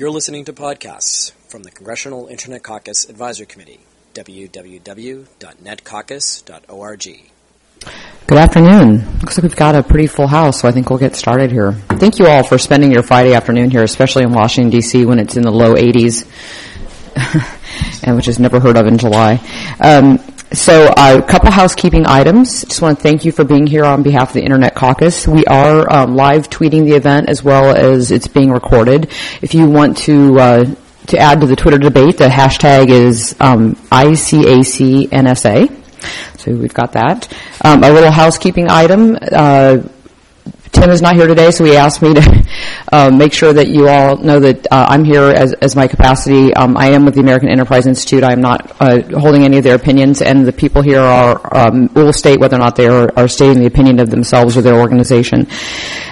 You're listening to podcasts from the Congressional Internet Caucus Advisory Committee, www.netcaucus.org. Good afternoon. Looks like we've got a pretty full house, so I think we'll get started here. Thank you all for spending your Friday afternoon here, especially in Washington, D.C. when it's in the low 80s, and which is never heard of in July. Um, so uh, a couple housekeeping items. Just want to thank you for being here on behalf of the Internet Caucus. We are um, live tweeting the event as well as it's being recorded. If you want to uh, to add to the Twitter debate, the hashtag is um, ICACNSA. So we've got that. Um, a little housekeeping item. Tim is not here today, so he asked me to uh, make sure that you all know that uh, I'm here as, as my capacity. Um, I am with the American Enterprise Institute. I'm not uh, holding any of their opinions, and the people here are um, will state whether or not they are, are, stating the opinion of themselves or their organization.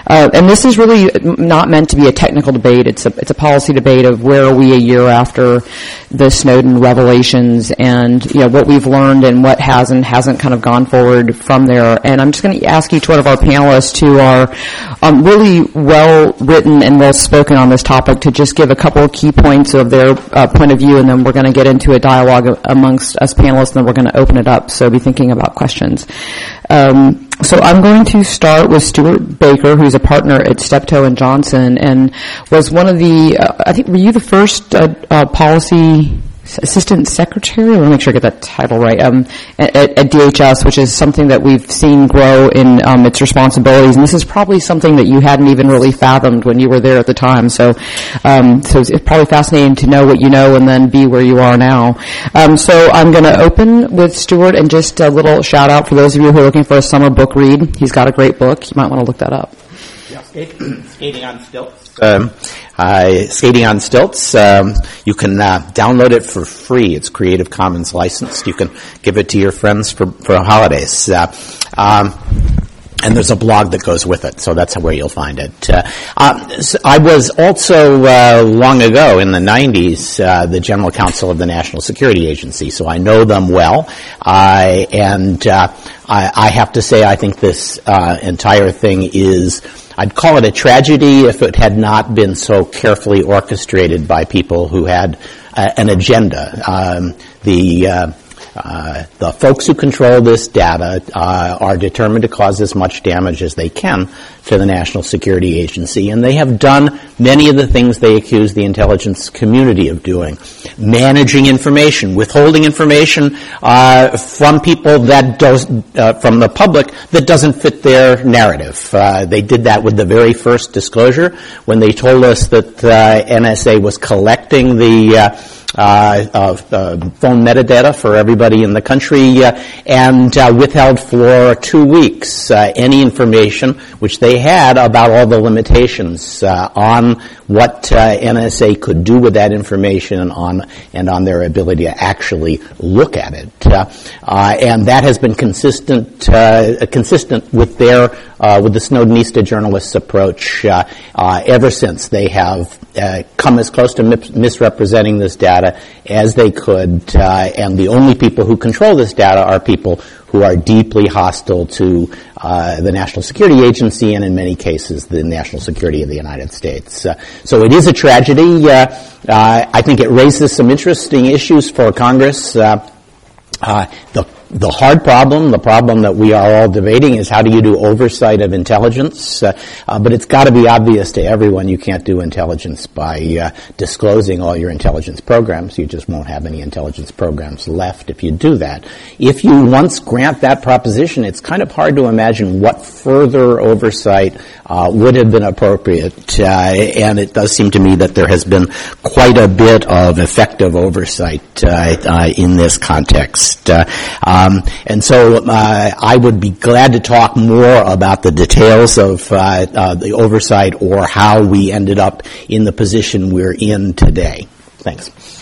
Uh, and this is really not meant to be a technical debate. It's a it's a policy debate of where are we a year after the Snowden revelations, and you know what we've learned and what has and hasn't kind of gone forward from there. And I'm just going to ask each one of our panelists to who um, really well written and well spoken on this topic to just give a couple of key points of their uh, point of view, and then we're going to get into a dialogue amongst us panelists, and then we're going to open it up. So be thinking about questions. Um, so I'm going to start with Stewart Baker, who's a partner at Steptoe and Johnson, and was one of the. Uh, I think were you the first uh, uh policy assistant secretary. Let me make sure I get that title right. Um, at, at, DHS, which is something that we've seen grow in um, its responsibilities, and this is probably something that you hadn't even really fathomed when you were there at the time. So, um, so it's probably fascinating to know what you know and then be where you are now. Um, so I'm going to open with Stewart and just a little shout out for those of you who are looking for a summer book read. He's got a great book. You might want to look that up. Yeah, skating on stilts. Um, uh, Skating on Stilts. Um, you can uh, download it for free. It's Creative Commons licensed. You can give it to your friends for for holidays. Uh, um, and there's a blog that goes with it, so that's where you'll find it. Uh, uh, so I was also uh, long ago in the 90s uh, the general counsel of the National Security Agency, so I know them well. I and uh, I, I, have to say, I think this uh, entire thing is I'd call it a tragedy if it had not been so carefully orchestrated by people who had an agenda. Um, the uh, the folks who control this data uh, are determined to cause as much damage as they can to the National Security Agency, and they have done many of the things they accuse the intelligence community of doing. Managing information, withholding information uh, from people that does, uh, from the public that doesn't fit their narrative. Uh, they did that with the very first disclosure when they told us that NSA was collecting the Uh, uh, phone metadata for everybody in the country uh, and uh, withheld for two weeks any information which they had about all the limitations on what NSA could do with that information and on and on their ability to actually look at it. and that has been consistent consistent with their with the Snowdenista journalists' approach ever since they have come as close to misrepresenting this data data as they could, uh, and the only people who control this data are people who are deeply hostile to uh, the National Security Agency and in many cases the national security of the United States. Uh, so it is a tragedy. Uh, uh, I think it raises some interesting issues for Congress. Uh, the the hard problem, the problem that we are all debating is how do you do oversight of intelligence? Uh, uh, but it's got to be obvious to everyone you can't do intelligence by uh, disclosing all your intelligence programs. You just won't have any intelligence programs left if you do that. If you once grant that proposition, it's kind of hard to imagine what further oversight uh, would have been appropriate. Uh, and it does seem to me that there has been quite a bit of effective oversight uh, in this context. Um, and so uh, I would be glad to talk more about the details of uh, uh, the oversight or how we ended up in the position we're in today. Thanks.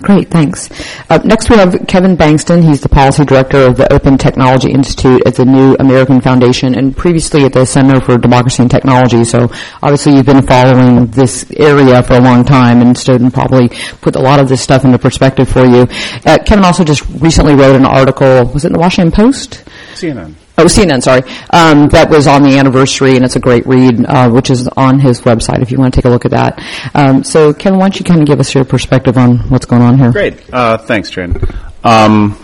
Great, thanks. Uh, next we have Kevin Bankston. He's the policy director of the Open Technology Institute at the New American Foundation and previously at the Center for Democracy and Technology. So obviously you've been following this area for a long time and Snowden probably put a lot of this stuff into perspective for you. Uh, Kevin also just recently wrote an article, was it in the Washington Post? CNN. Oh, CNN, sorry. Um, that was on the anniversary, and it's a great read, uh, which is on his website if you want to take a look at that. Um, so, Ken, why don't you kind of give us your perspective on what's going on here? Great. Uh, thanks, Shane. Um,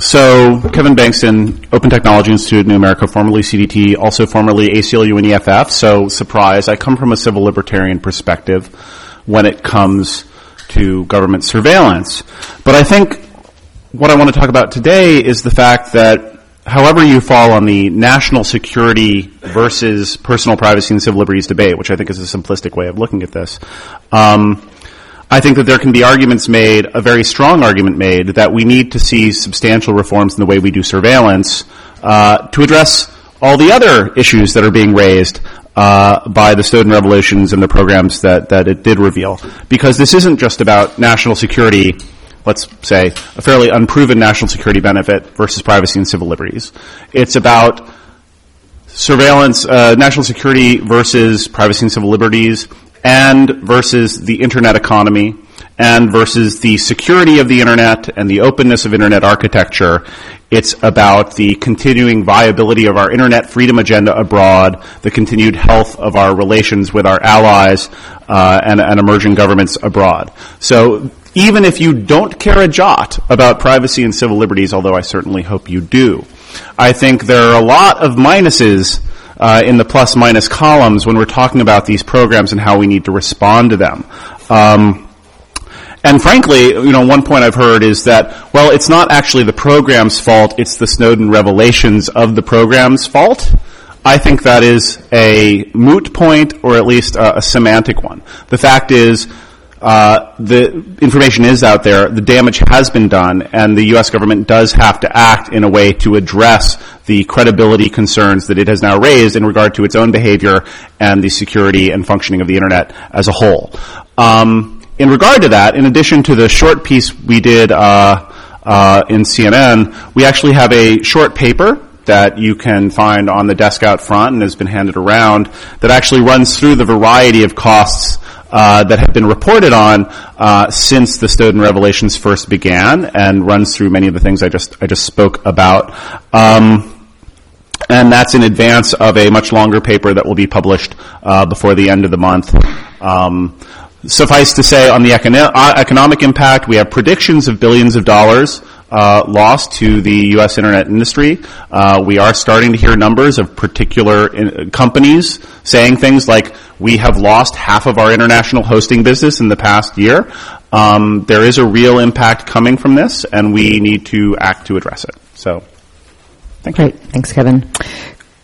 so, Kevin Bankston, Open Technology Institute New America, formerly CDT, also formerly ACLU and EFF. So, surprise, I come from a civil libertarian perspective when it comes to government surveillance. But I think what I want to talk about today is the fact that however you fall on the national security versus personal privacy and civil liberties debate, which I think is a simplistic way of looking at this, um, I think that there can be arguments made, a very strong argument made, that we need to see substantial reforms in the way we do surveillance uh, to address all the other issues that are being raised uh, by the Snowden revelations and the programs that, that it did reveal. Because this isn't just about national security let's say, a fairly unproven national security benefit versus privacy and civil liberties. It's about surveillance, uh, national security versus privacy and civil liberties, and versus the internet economy, and versus the security of the internet and the openness of internet architecture. It's about the continuing viability of our internet freedom agenda abroad, the continued health of our relations with our allies uh, and, and emerging governments abroad. So even if you don't care a jot about privacy and civil liberties, although I certainly hope you do. I think there are a lot of minuses uh, in the plus minus columns when we're talking about these programs and how we need to respond to them. Um, and frankly, you know, one point I've heard is that, well, it's not actually the program's fault, it's the Snowden revelations of the program's fault. I think that is a moot point, or at least a, semantic one. The fact is, the information is out there, the damage has been done, and the U.S. government does have to act in a way to address the credibility concerns that it has now raised in regard to its own behavior and the security and functioning of the internet as a whole. Um, in regard to that, in addition to the short piece we did uh, uh, in CNN, we actually have a short paper that you can find on the desk out front and has been handed around that actually runs through the variety of costs uh, that have been reported on uh, since the Snowden revelations first began, and runs through many of the things I just I just spoke about. Um, and that's in advance of a much longer paper that will be published uh, before the end of the month. Um, suffice to say, on the econo- uh, economic impact, we have predictions of billions of dollars uh, loss to the U.S. internet industry. Uh, we are starting to hear numbers of particular in- companies saying things like, we have lost half of our international hosting business in the past year. Um, there is a real impact coming from this, and we need to act to address it. So, thank Great. you. Thanks, Kevin.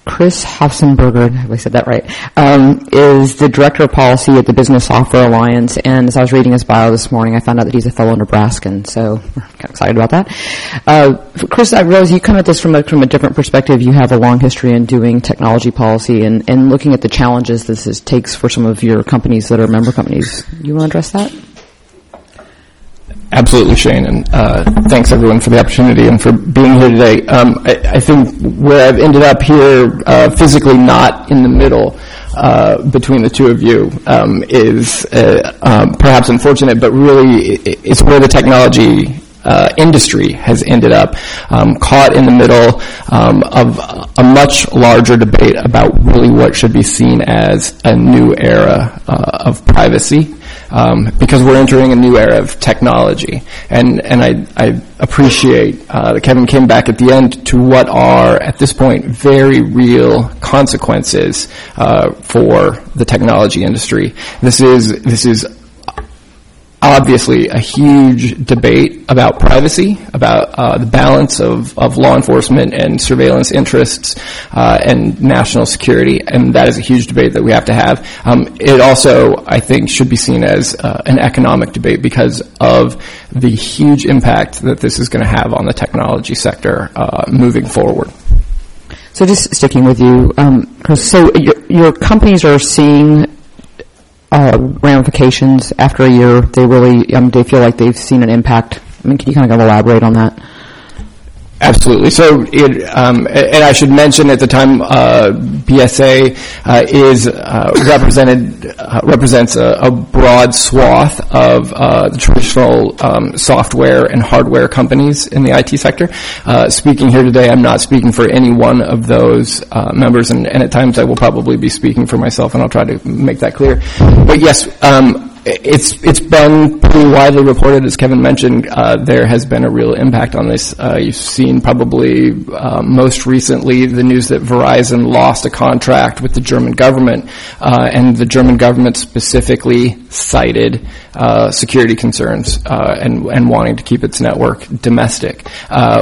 Chris Hopfensperger, have I said that right, um, is the Director of Policy at the Business Software Alliance. And as I was reading his bio this morning, I found out that he's a fellow Nebraskan, so we're kind of excited about that. Uh, Chris, I realize you come at this from a, from a different perspective. You have a long history in doing technology policy and, and looking at the challenges this is, takes for some of your companies that are member companies. You want to address that? Absolutely, Shane, and uh, thanks everyone for the opportunity and for being here today. Um, I, I, think where I've ended up here, uh, physically not in the middle uh, between the two of you, um, is uh, um, perhaps unfortunate, but really it's where the technology uh, industry has ended up um, caught in the middle um, of a much larger debate about really what should be seen as a new era uh, of privacy um, because we're entering a new era of technology. And and I, I appreciate uh, that Kevin came back at the end to what are at this point very real consequences uh, for the technology industry. This is this is obviously a huge debate about privacy, about uh, the balance of, of law enforcement and surveillance interests uh, and national security, and that is a huge debate that we have to have. Um, it also, I think, should be seen as uh, an economic debate because of the huge impact that this is going to have on the technology sector uh, moving forward. So just sticking with you, um, so your, your companies are seeing uh, ramifications after a year? They really um, they feel like they've seen an impact. I mean, can you kind of elaborate on that? Absolutely. So, it, um, and I should mention at the time, uh, BSA uh, is uh, represented uh, represents a, a, broad swath of uh, the traditional um, software and hardware companies in the IT sector. Uh, speaking here today, I'm not speaking for any one of those members, and, and, at times I will probably be speaking for myself, and I'll try to make that clear. But yes. Um, it's it's been pretty widely reported, as Kevin mentioned. Uh, there has been a real impact on this. Uh, you've seen probably uh, most recently the news that Verizon lost a contract with the German government, uh, and the German government specifically cited uh, security concerns uh, and and wanting to keep its network domestic.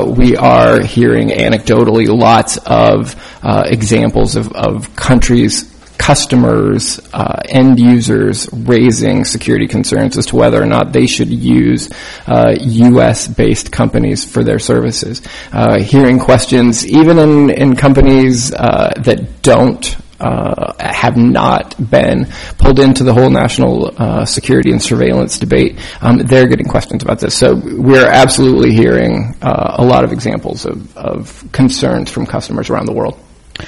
we are hearing anecdotally lots of examples of, of countries customers, uh, end users raising security concerns as to whether or not they should use uh, U.S.-based companies for their services. Uh, hearing questions, even in, in companies uh, that don't uh, have not been pulled into the whole national uh, security and surveillance debate. Um, they're getting questions about this. So we're absolutely hearing uh, a lot of examples of, of concerns from customers around the world.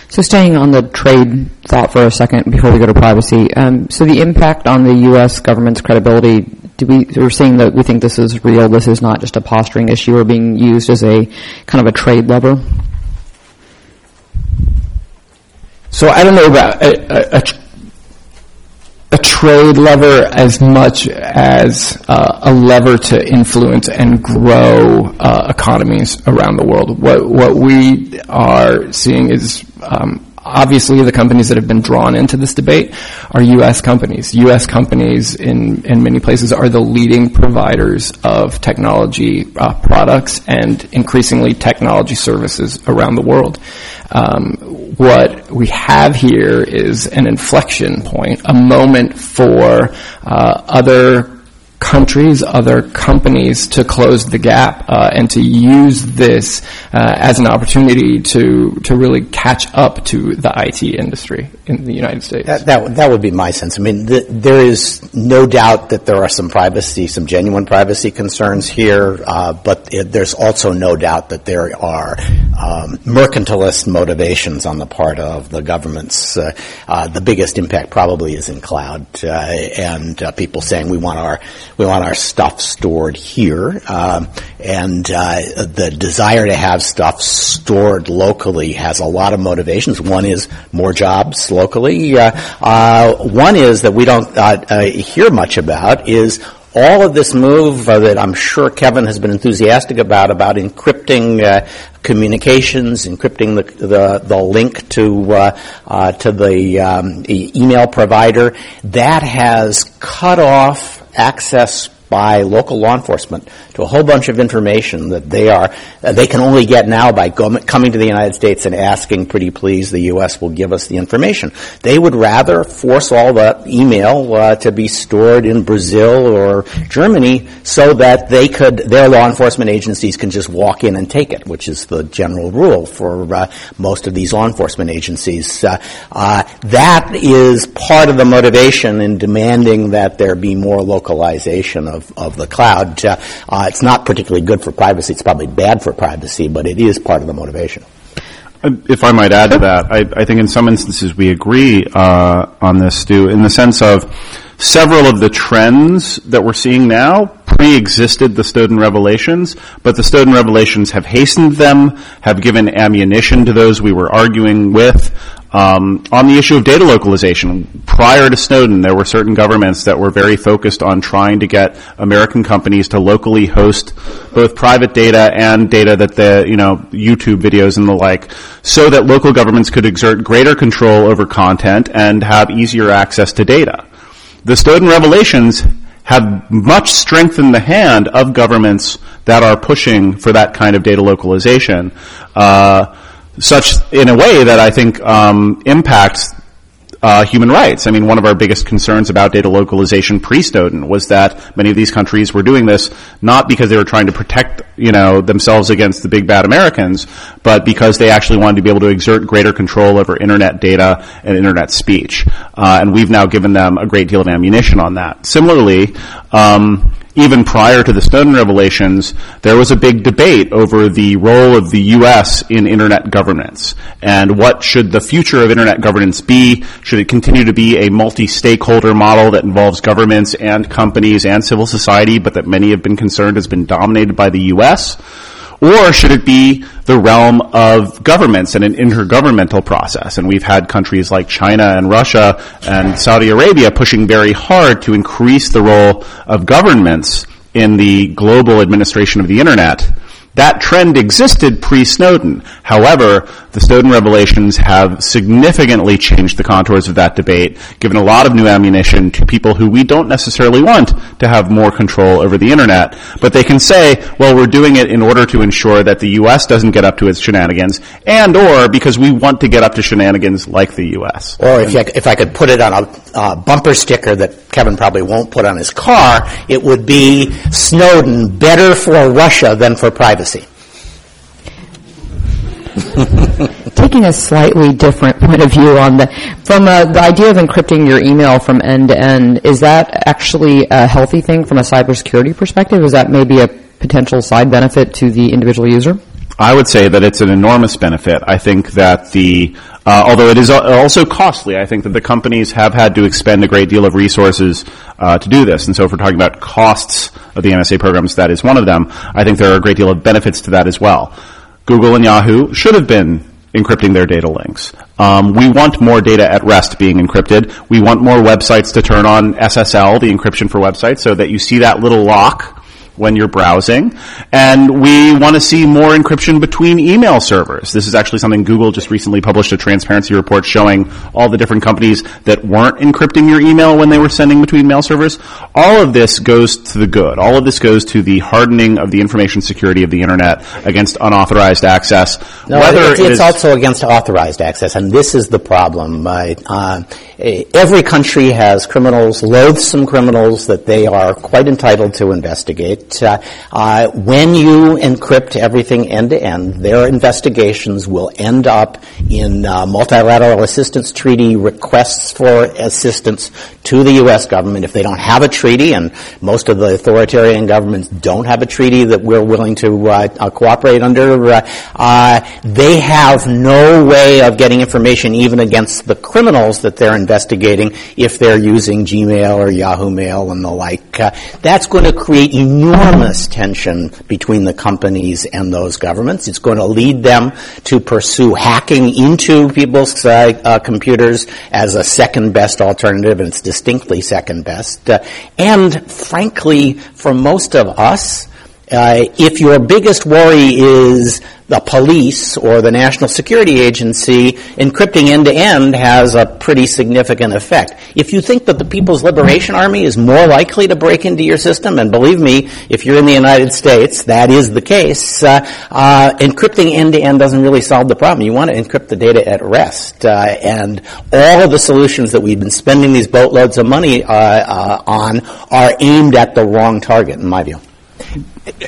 So staying on the trade thought for a second before we go to privacy. Um, so the impact on the U.S. government's credibility, do we, we're saying that we think this is real, this is not just a posturing issue or being used as a kind of a trade lever? So I don't know about a, a, a a trade lever as much as uh, a lever to influence and grow uh, economies around the world. What what we are seeing is um, obviously the companies that have been drawn into this debate are U.S. companies. U.S. companies in, in many places are the leading providers of technology uh, products and increasingly technology services around the world. Um, what we have here is an inflection point, a moment for uh, other countries, other companies to close the gap uh, and to use this uh, as an opportunity to to really catch up to the IT industry in the United States. That that, that would be my sense. I mean, the, there is no doubt that there are some privacy, some genuine privacy concerns here, uh, but it, there's also no doubt that there are um, mercantilist motivations on the part of the governments. Uh, uh, the biggest impact probably is in cloud uh, and people saying we want our we want our stuff stored here, um, and uh, the desire to have stuff stored locally has a lot of motivations. One is more jobs locally. Uh, uh, one is that we don't uh, hear much about is all of this move uh, that I'm sure Kevin has been enthusiastic about, about encrypting uh, communications, encrypting the, the, the link to, uh, uh to the um, email provider, that has cut off access by local law enforcement to a whole bunch of information that they are uh, they can only get now by go- coming to the United States and asking, "Pretty please, the U.S. will give us the information." They would rather force all the email uh, to be stored in Brazil or Germany so that they could their law enforcement agencies can just walk in and take it, which is the general rule for uh, most of these law enforcement agencies. Uh, uh that is part of the motivation in demanding that there be more localization of of, of the cloud. Uh, uh, it's not particularly good for privacy. It's probably bad for privacy, but it is part of the motivation. Uh, if I might add to that, I, I think in some instances we agree uh, on this, Stu, in the sense of several of the trends that we're seeing now pre-existed the Snowden revelations, but the Snowden revelations have hastened them, have given ammunition to those we were arguing with, um, on the issue of data localization, prior to Snowden, there were certain governments that were very focused on trying to get American companies to locally host both private data and data that the, you know, YouTube videos and the like, so that local governments could exert greater control over content and have easier access to data. The Snowden revelations have much strengthened the hand of governments that are pushing for that kind of data localization. Uh, such in a way that I think um, impacts uh, human rights. I mean, one of our biggest concerns about data localization pre-Snowden was that many of these countries were doing this not because they were trying to protect, you know, themselves against the big bad Americans, but because they actually wanted to be able to exert greater control over internet data and internet speech. Uh, and we've now given them a great deal of ammunition on that. Similarly, um, even prior to the Snowden revelations, there was a big debate over the role of the U.S. in internet governance and what should the future of internet governance be? Should it continue to be a multi-stakeholder model that involves governments and companies and civil society, but that many have been concerned has been dominated by the U.S.? Or should it be the realm of governments and an intergovernmental process? And we've had countries like China and Russia and Saudi Arabia pushing very hard to increase the role of governments in the global administration of the internet. That trend existed pre-Snowden. However, the Snowden revelations have significantly changed the contours of that debate, given a lot of new ammunition to people who we don't necessarily want to have more control over the internet. But they can say, well, we're doing it in order to ensure that the U.S. doesn't get up to its shenanigans, and or because we want to get up to shenanigans like the U.S. Or if, you, if I could put it on a uh, bumper sticker that Kevin probably won't put on his car, it would be Snowden better for Russia than for privacy. Taking a slightly different point of view on the from uh, the idea of encrypting your email from end to end, is that actually a healthy thing from a cybersecurity perspective? Is that maybe a potential side benefit to the individual user? I would say that it's an enormous benefit. I think that the uh, although it is also costly, I think that the companies have had to expend a great deal of resources uh, to do this. And so, if we're talking about costs of the NSA programs, that is one of them. I think there are a great deal of benefits to that as well. Google and Yahoo should have been encrypting their data links. Um, we want more data at rest being encrypted. We want more websites to turn on SSL, the encryption for websites, so that you see that little lock when you're browsing. And we want to see more encryption between email servers. This is actually something Google just recently published a transparency report showing all the different companies that weren't encrypting your email when they were sending between mail servers. All of this goes to the good. All of this goes to the hardening of the information security of the internet against unauthorized access. No, Whether it's, it's also against authorized access, and this is the problem. Uh, uh, every country has criminals, loathsome criminals that they are quite entitled to investigate uh, uh, when you encrypt everything end to end, their investigations will end up in uh, multilateral assistance treaty requests for assistance to the U.S. government. If they don't have a treaty, and most of the authoritarian governments don't have a treaty that we're willing to uh, uh, cooperate under, uh, they have no way of getting information even against the criminals that they're investigating if they're using Gmail or Yahoo Mail and the like. that's going to create enormous enormous tension between the companies and those governments. It's going to lead them to pursue hacking into people's uh, uh, computers as a second best alternative, and it's distinctly second best. Uh, and frankly, for most of us, uh, if your biggest worry is the police or the National Security Agency, encrypting end to end has a pretty significant effect. If you think that the People's Liberation Army is more likely to break into your system, and believe me, if you're in the United States, that is the case, uh, uh, encrypting end to end doesn't really solve the problem. You want to encrypt the data at rest. Uh, and all of the solutions that we've been spending these boatloads of money uh, on are aimed at the wrong target, in my view.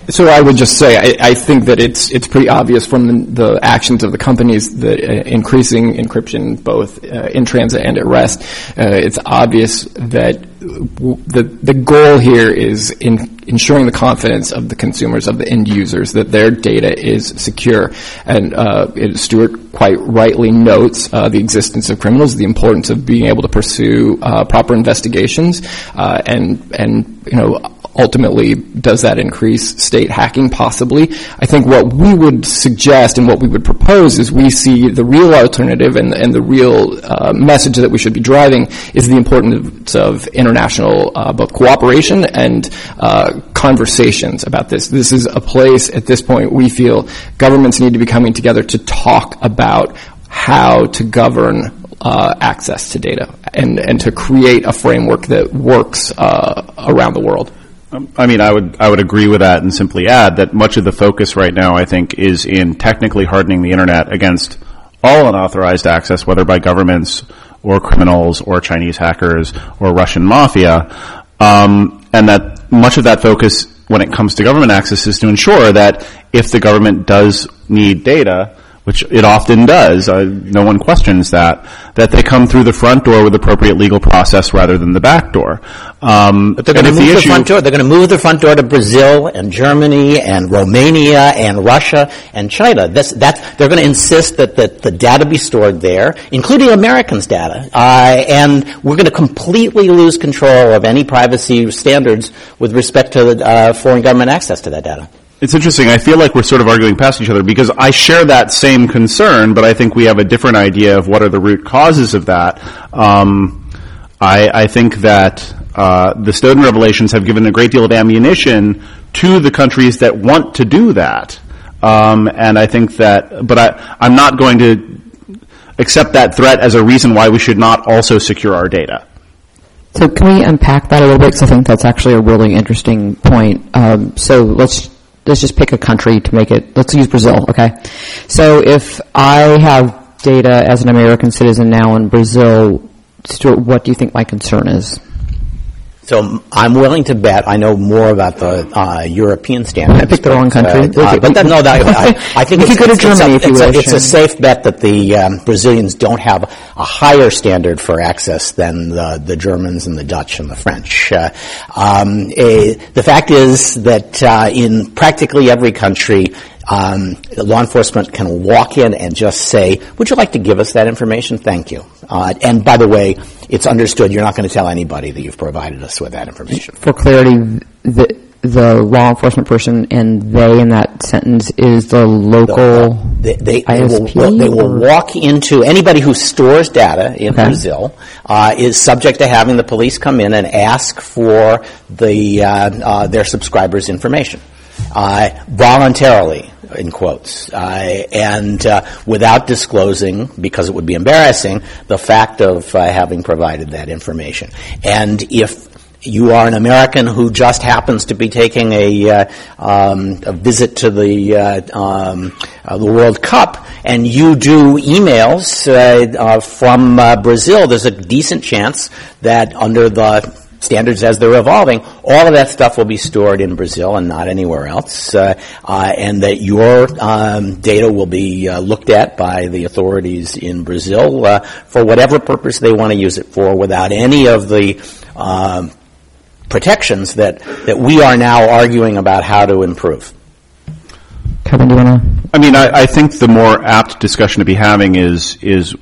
So I would just say I, I, think that it's it's pretty obvious from the, the actions of the companies that uh, increasing encryption both uh, in transit and at rest. Uh, it's obvious that w- the the goal here is in ensuring the confidence of the consumers of the end users that their data is secure. And uh, Stewart quite rightly notes uh, the existence of criminals, the importance of being able to pursue uh, proper investigations, and and you know ultimately, does that increase state hacking? Possibly. I think what we would suggest and what we would propose is we see the real alternative and, and the real uh, message that we should be driving is the importance of international uh, both cooperation and uh, conversations about this. This is a place at this point we feel governments need to be coming together to talk about how to govern uh, access to data and, and to create a framework that works uh, around the world. I mean, I would I would agree with that, and simply add that much of the focus right now, I think, is in technically hardening the internet against all unauthorized access, whether by governments or criminals or Chinese hackers or Russian mafia, um, and that much of that focus, when it comes to government access, is to ensure that if the government does need data, which it often does, uh, no one questions that, that they come through the front door with appropriate legal process rather than the back door. Um, but they're going to move the, the front door. They're going to move the front door to Brazil and Germany and Romania and Russia and China. This, that, they're going to insist that, that the data be stored there, including Americans' data. Uh, and we're going to completely lose control of any privacy standards with respect to uh, foreign government access to that data. It's interesting. I feel like we're sort of arguing past each other because I share that same concern, but I think we have a different idea of what are the root causes of that. Um, I, I, think that uh, the Snowden revelations have given a great deal of ammunition to the countries that want to do that. Um, and I think that, but I, I'm not going to accept that threat as a reason why we should not also secure our data. So can we unpack that a little bit? Because I think that's actually a really interesting point. Um, so let's let's just pick a country to make it. Let's use Brazil. Okay. So if I have data as an American citizen now in Brazil, Stewart, what do you think my concern is? So I'm willing to bet I know more about the uh, European standards. I picked the wrong country. Uh, uh, but that, no, that, I, I think it's, it's, Germany, it's, a, it's, a, it's a, safe bet that the um, Brazilians don't have a higher standard for access than the, the Germans and the Dutch and the French. Uh, um, a, eh, the fact is that uh, in practically every country, um, law enforcement can walk in and just say, "Would you like to give us that information?" Thank you. Uh, and by the way, it's understood you're not going to tell anybody that you've provided us with that information. For clarity, the the law enforcement person and they in that sentence is the local the, they, they, ISP will, they will walk into anybody who stores data in okay. Brazil uh, is subject to having the police come in and ask for the uh, uh their subscribers' information uh, voluntarily in quotes, uh, and uh, without disclosing, because it would be embarrassing, the fact of uh, having provided that information. And if you are an American who just happens to be taking a, uh, um, a visit to the uh, um, uh, the World Cup, and you do emails from Brazil, there's a decent chance that under the standards as they're evolving, all of that stuff will be stored in Brazil and not anywhere else, uh, uh, and that your um, data will be uh, looked at by the authorities in Brazil uh, for whatever purpose they want to use it for, without any of the um, protections that that we are now arguing about how to improve. Kevin, do you want to? I mean, I, I think the more apt discussion to be having is is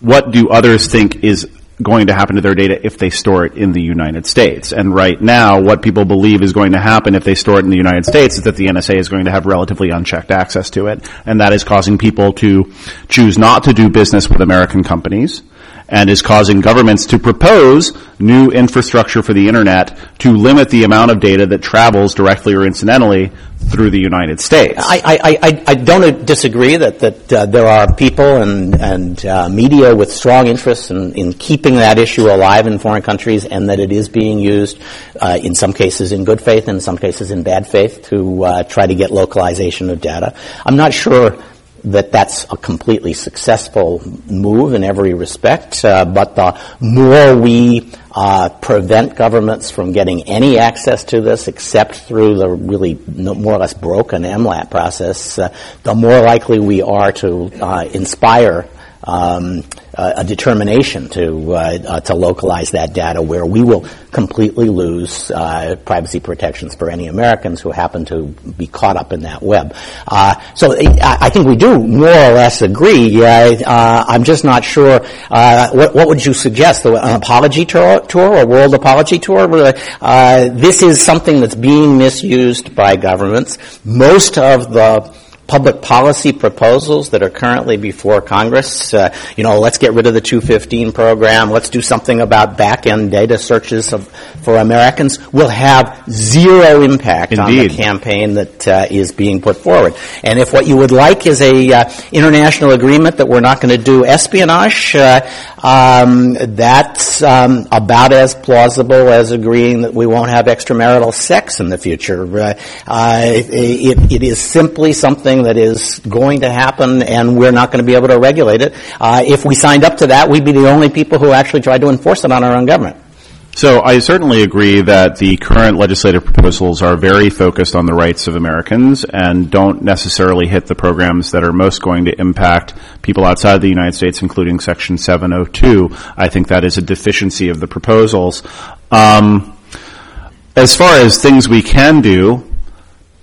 what do others think is going to happen to their data if they store it in the United States. And right now, what people believe is going to happen if they store it in the United States is that the NSA is going to have relatively unchecked access to it. And that is causing people to choose not to do business with American companies and is causing governments to propose new infrastructure for the internet to limit the amount of data that travels directly or incidentally through the United States. I, I, I, I don't disagree that, that uh, there are people and, and uh, media with strong interests in, in keeping that issue alive in foreign countries and that it is being used uh, in some cases in good faith and in some cases in bad faith to uh, try to get localization of data. I'm not sure that that's a completely successful move in every respect. Uh, but the more we uh, prevent governments from getting any access to this except through the really more or less broken MLAT process, uh, the more likely we are to uh, inspire um, a determination to uh, uh, to localize that data, where we will completely lose uh, privacy protections for any Americans who happen to be caught up in that web. Uh, so I think we do more or less agree. Uh, I'm just not sure. Uh, what, what, would you suggest? An apology tour, tour a world apology tour? this is something that's being misused by governments. Most of the public policy proposals that are currently before Congress. Uh, you know, let's get rid of the 215 program. Let's do something about back-end data searches of, for Americans. Will have zero impact Indeed. on the campaign that uh, is being put forward. And if what you would like is a uh, international agreement that we're not going to do espionage, uh, um, that's um, about as plausible as agreeing that we won't have extramarital sex in the future. Uh, uh, it, it is simply something that is going to happen, and we're not going to be able to regulate it. Uh, if we signed up to that, we'd be the only people who actually tried to enforce it on our own government. So I certainly agree that the current legislative proposals are very focused on the rights of Americans and don't necessarily hit the programs that are most going to impact people outside the United States, including Section 702. I think that is a deficiency of the proposals. Um, as far as things we can do,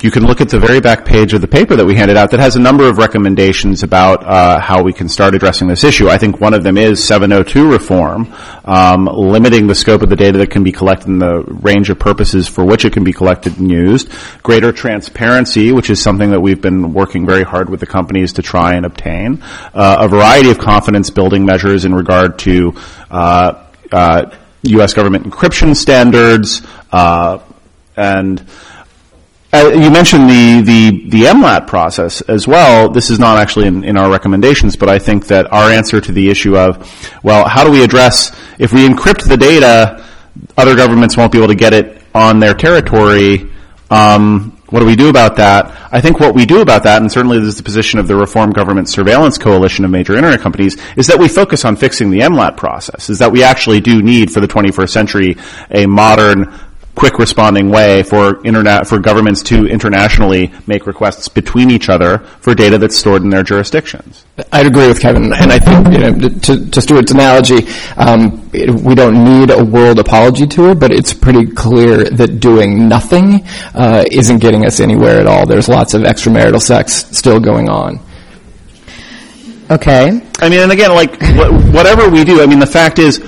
you can look at the very back page of the paper that we handed out that has a number of recommendations about uh, how we can start addressing this issue. I think one of them is 702 reform, um, limiting the scope of the data that can be collected and the range of purposes for which it can be collected and used. Greater transparency, which is something that we've been working very hard with the companies to try and obtain. Uh, a variety of confidence building measures in regard to uh, U.S. Uh, government encryption standards uh, and uh, you mentioned the, the, the MLAT process as well. This is not actually in, in our recommendations, but I think that our answer to the issue of, well, how do we address, if we encrypt the data, other governments won't be able to get it on their territory, um, what do we do about that? I think what we do about that, and certainly this is the position of the Reform Government Surveillance Coalition of major internet companies, is that we focus on fixing the MLAT process, is that we actually do need for the 21st century a modern quick responding way for internet for governments to internationally make requests between each other for data that's stored in their jurisdictions. I'd agree with Kevin, and I think you know, to, to Stewart's analogy, um, we don't need a world apology tour, but it's pretty clear that doing nothing uh, isn't getting us anywhere at all. There's lots of extramarital sex still going on. Okay. I mean, and again, like whatever we do, I mean, the fact is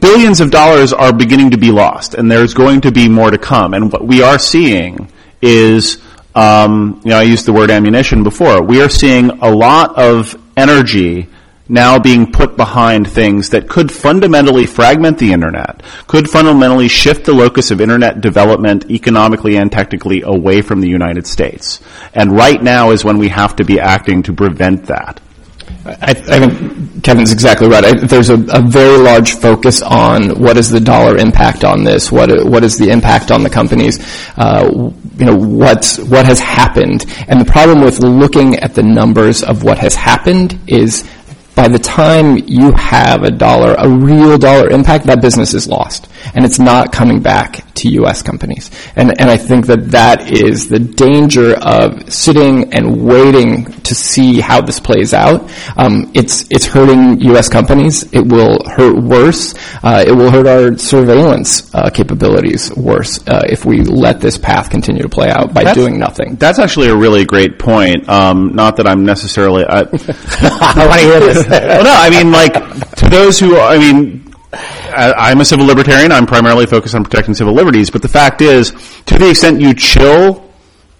billions of dollars are beginning to be lost, and there's going to be more to come. And what we are seeing is, um, you know, I used the word ammunition before. We are seeing a lot of energy now being put behind things that could fundamentally fragment the internet, could fundamentally shift the locus of internet development economically and technically away from the United States. And right now is when we have to be acting to prevent that. I, think Kevin's exactly right. I, there's a, a, very large focus on what is the dollar impact on this, what what is the impact on the companies, uh, you know, what's what has happened, and the problem with looking at the numbers of what has happened is by the time you have a dollar, a real dollar impact, that business is lost. And it's not coming back to U.S. companies. And, and I think that that is the danger of sitting and waiting to see how this plays out. Um, it's, it's hurting U.S. companies. It will hurt worse. Uh, it will hurt our surveillance uh, capabilities worse uh, if we let this path continue to play out by that's, doing nothing. That's actually a really great point. Um, not that I'm necessarily... I, I want to hear this well, no, I mean, like, to those who, I mean, I'm a civil libertarian. I'm primarily focused on protecting civil liberties. But the fact is, to the extent you chill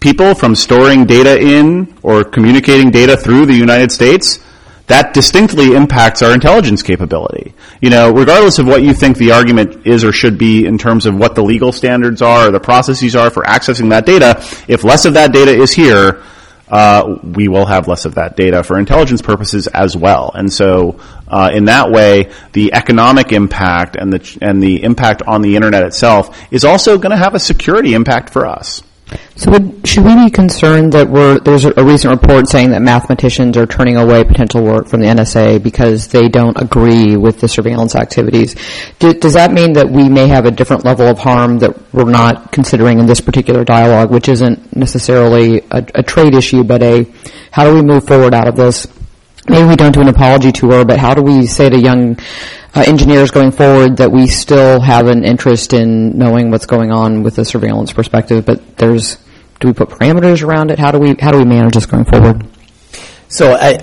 people from storing data in or communicating data through the United States, that distinctly impacts our intelligence capability. You know, regardless of what you think the argument is or should be in terms of what the legal standards are or the processes are for accessing that data, if less of that data is here, uh, we will have less of that data for intelligence purposes as well. And so, uh, in that way, the economic impact and the and the impact on the internet itself is also going to have a security impact for us. So would, should we be concerned that we're, there's a, recent report saying that mathematicians are turning away potential work from the NSA because they don't agree with the surveillance activities? Do, does that mean that we may have a different level of harm that we're not considering in this particular dialogue, which isn't necessarily a, a trade issue, but a how do we move forward out of this? Maybe we don't do an apology tour, but how do we say to young uh, engineers going forward that we still have an interest in knowing what's going on with the surveillance perspective, but there's do we put parameters around it? How do we how do we manage this going forward? So I,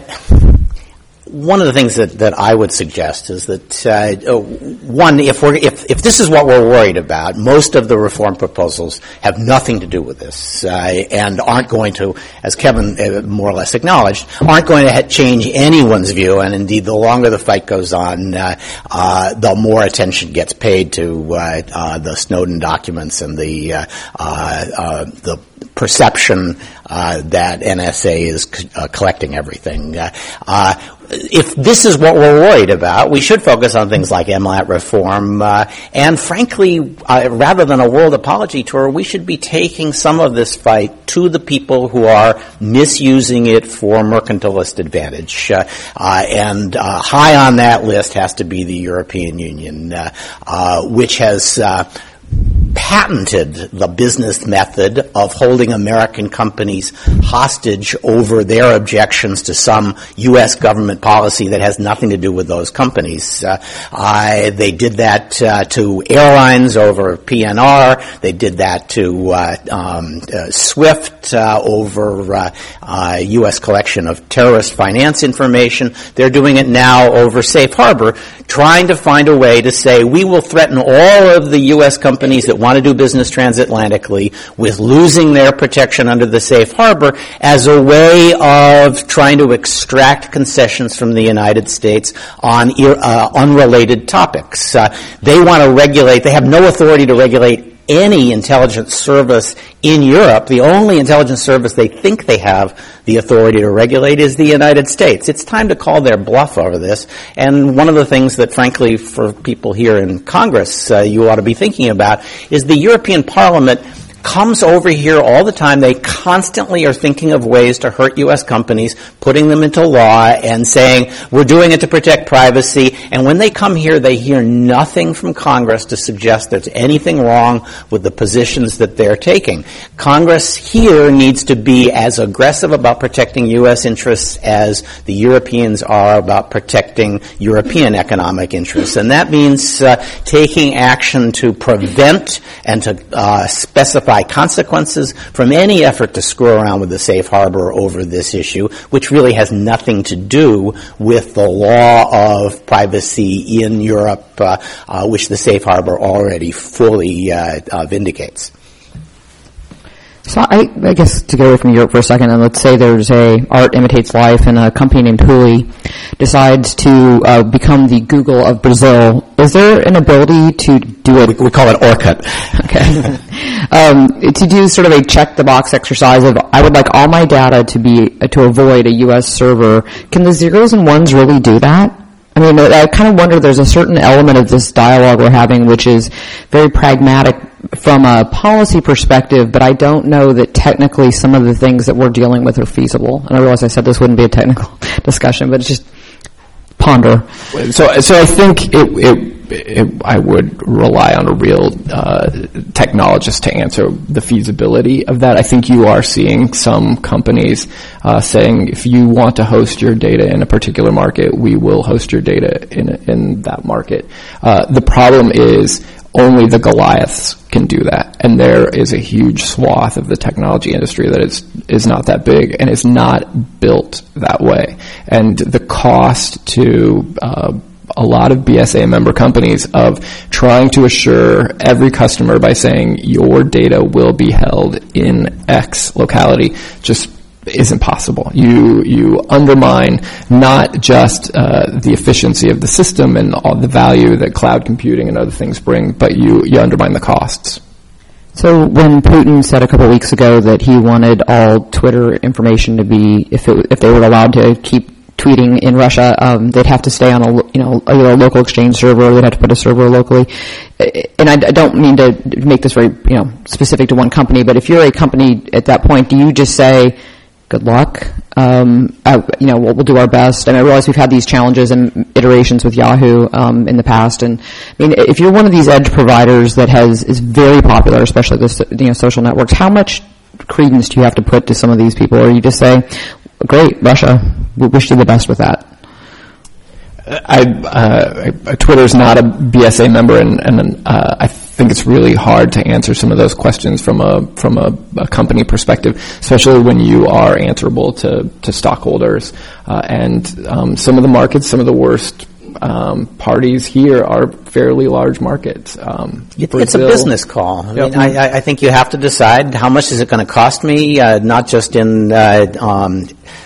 one of the things that, that I would suggest is that uh, uh, one, if we're if, if this is what we're worried about, most of the reform proposals have nothing to do with this uh, and aren't going to, as Kevin uh, more or less acknowledged, aren't going to ha- change anyone's view. And indeed, the longer the fight goes on, uh, uh, the more attention gets paid to the Snowden documents and the the perception uh, that NSA is c- uh, collecting everything. Uh, uh, if this is what we're worried about, we should focus on things like MLAT reform. Uh, and frankly, uh, rather than a world apology tour, we should be taking some of this fight to the people who are misusing it for mercantilist advantage. and high on that list has to be the European Union, which has patented the business method of holding American companies hostage over their objections to some U.S. government policy that has nothing to do with those companies. Uh, I, they did that uh, to airlines over PNR. They did that to uh, um, uh, SWIFT uh, over U.S. Uh, collection of terrorist finance information. They're doing it now over Safe Harbor, trying to find a way to say we will threaten all of the U.S. companies that want to do business transatlantically with losing their protection under the safe harbor as a way of trying to extract concessions from the United States on uh, unrelated topics. Uh, they want to regulate, they have no authority to regulate any intelligence service in Europe, the only intelligence service they think they have the authority to regulate is the United States. It's time to call their bluff over this. And one of the things that, frankly, for people here in Congress, uh, you ought to be thinking about is the European Parliament comes over here all the time. They constantly are thinking of ways to hurt U.S. companies, putting them into law and saying, we're doing it to protect privacy. And when they come here, they hear nothing from Congress to suggest there's anything wrong with the positions that they're taking. Congress here needs to be as aggressive about protecting U.S. interests as the Europeans are about protecting European economic interests. And that means uh, taking action to prevent and to uh, specify consequences from any effort to screw around with the safe harbor over this issue, which really has nothing to do with the law of privacy in Europe, uh, uh, which the safe harbor already fully uh, uh vindicates. So I, I, guess to go away from Europe for a second, and let's say there's a art imitates life, and a company named Hooli decides to uh, become the Google of Brazil. Is there an ability to do it? We, we call it Orkut. Okay. um, to do sort of a check the box exercise of I would like all my data to be uh, to avoid a U.S. server. Can the zeros and ones really do that? I mean, I kind of wonder there's a certain element of this dialogue we're having which is very pragmatic from a policy perspective, but I don't know that technically some of the things that we're dealing with are feasible. And I realize I said this wouldn't be a technical discussion, but it's just ponder. So, so I think it, it it, I would rely on a real uh, technologist to answer the feasibility of that. I think you are seeing some companies uh, saying if you want to host your data in a particular market, we will host your data in in that market. Uh, the problem is only the Goliaths can do that. And there is a huge swath of the technology industry that is, is not that big and is not built that way. And the cost to, uh, a lot of BSA member companies of trying to assure every customer by saying your data will be held in X locality just isn't possible. You you undermine not just uh, the efficiency of the system and all the value that cloud computing and other things bring, but you you undermine the costs. So when Putin said a couple weeks ago that he wanted all Twitter information to be, if it, if they were allowed to keep tweeting in Russia, um, they'd have to stay on a you know either a local exchange server or they'd have to put a server locally. And I, I don't mean to make this very you know specific to one company, but if you're a company at that point, do you just say good luck. Um, I, you know, we'll, we'll, do our best. And I realize we've had these challenges and iterations with Yahoo um, in the past. And I mean, if you're one of these edge providers that has is very popular, especially the you know social networks, how much credence do you have to put to some of these people, or you just say, "Great, Russia, we wish you the best with that." I, uh, Twitter's not a BSA member, and, and uh, I think it's really hard to answer some of those questions from a from a, a company perspective, especially when you are answerable to to stockholders. Uh, and um, some of the markets, some of the worst um, parties here are fairly large markets. Um, it's Brazil, a business call. I, mean, I, I, think you have to decide how much is it going to cost me, uh, not just in uh, um,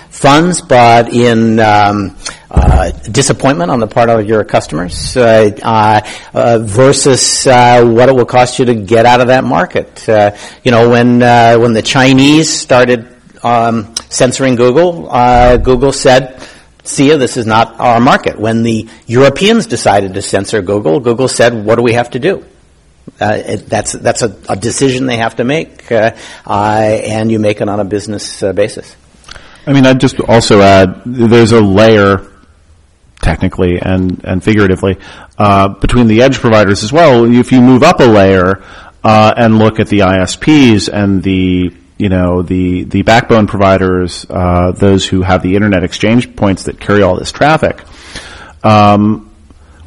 funds, but in um, uh, disappointment on the part of your customers uh, uh, uh versus uh, what it will cost you to get out of that market. you know, when when the Chinese started um, censoring Google, Google said. See this is not our market. When the Europeans decided to censor Google, Google said, what do we have to do? Uh, it, that's that's a, a, decision they have to make, uh, uh, and you make it on a business basis. I mean, I'd just also add there's a layer, technically and, and figuratively, uh, between the edge providers as well. If you move up a layer uh, and look at the ISPs and the you know the the backbone providers, uh, those who have the internet exchange points that carry all this traffic. Um,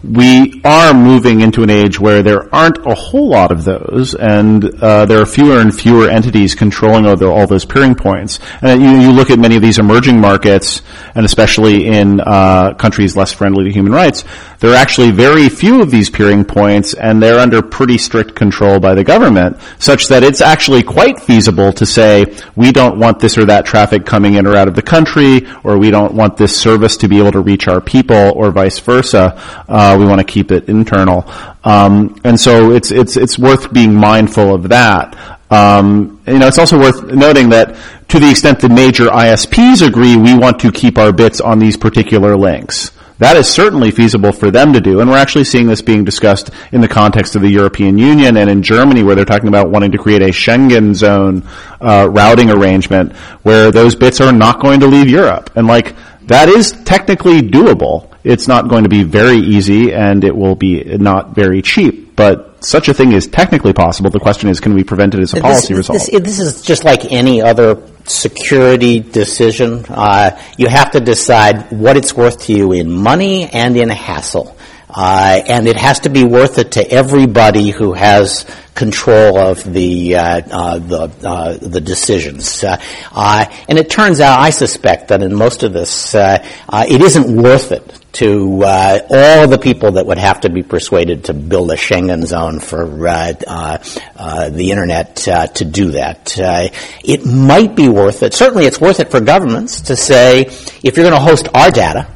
we are moving into an age where there aren't a whole lot of those, and uh, there are fewer and fewer entities controlling all, the, all those peering points. And you, you, look at many of these emerging markets, and especially in uh, countries less friendly to human rights, there are actually very few of these peering points, and they're under pretty strict control by the government, such that it's actually quite feasible to say we don't want this or that traffic coming in or out of the country, or we don't want this service to be able to reach our people, or vice versa. Uh, uh, we want to keep it internal. Um, and so it's, it's, it's worth being mindful of that. Um, you know, it's also worth noting that to the extent the major ISPs agree, we want to keep our bits on these particular links. That is certainly feasible for them to do, and we're actually seeing this being discussed in the context of the European Union and in Germany, where they're talking about wanting to create a Schengen zone uh, routing arrangement where those bits are not going to leave Europe. And like that is technically doable. It's not going to be very easy and it will be not very cheap, but such a thing is technically possible. The question is, can we prevent it as a policy this, result? This, this, is just like any other security decision. Uh, you have to decide what it's worth to you in money and in hassle. Uh, and it has to be worth it to everybody who has control of the uh, uh, the uh, the decisions. Uh, uh, and it turns out, I suspect that in most of this, it isn't worth it to uh, all the people that would have to be persuaded to build a Schengen zone for uh, uh, the internet to do that. it might be worth it. Certainly, it's worth it for governments to say, if you're going to host our data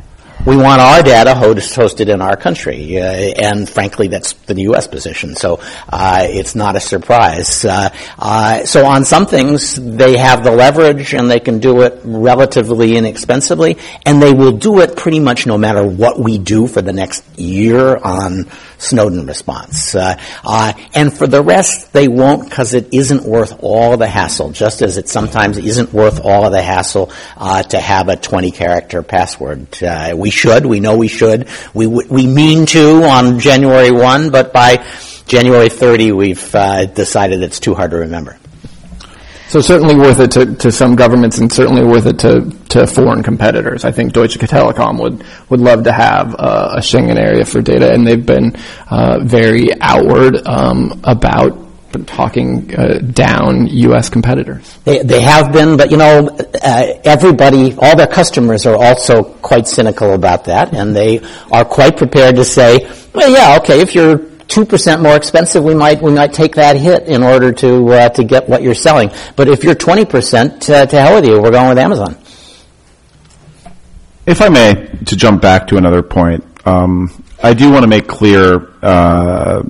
we want our data hosted in our country, uh, and frankly, that's the U.S. position. So uh, it's not a surprise. Uh, uh, so on some things, they have the leverage, and they can do it relatively inexpensively, and they will do it pretty much no matter what we do for the next year on Snowden response. Uh, uh, and for the rest, they won't because it isn't worth all the hassle, just as it sometimes isn't worth all of the hassle uh, to have a 20 character password. Uh, we should, we know we should. We, we mean to on January 1, but by January 30, we've uh, decided it's too hard to remember. So certainly worth it to, to some governments and certainly worth it to, to foreign competitors. I think Deutsche Telekom would, would love to have uh, a Schengen area for data and they've been uh, very outward um, about talking uh, down U.S. competitors. They, they have been, but you know, uh, everybody, all their customers are also quite cynical about that, and they are quite prepared to say, well, yeah, okay, if you're two percent more expensive, we might we might take that hit in order to uh, to get what you're selling. But if you're twenty percent, uh, to hell with you, we're going with Amazon. If I may, to jump back to another point, um, I do want to make clear. Uh,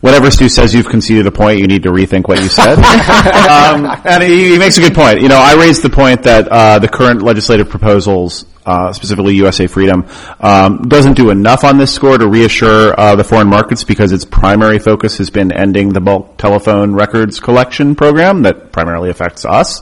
whatever Stu says, you've conceded a point. You need to rethink what you said. um, and he, he, makes a good point. You know, I raised the point that uh, the current legislative proposals uh, specifically USA Freedom, um, doesn't do enough on this score to reassure uh, the foreign markets because its primary focus has been ending the bulk telephone records collection program that primarily affects us.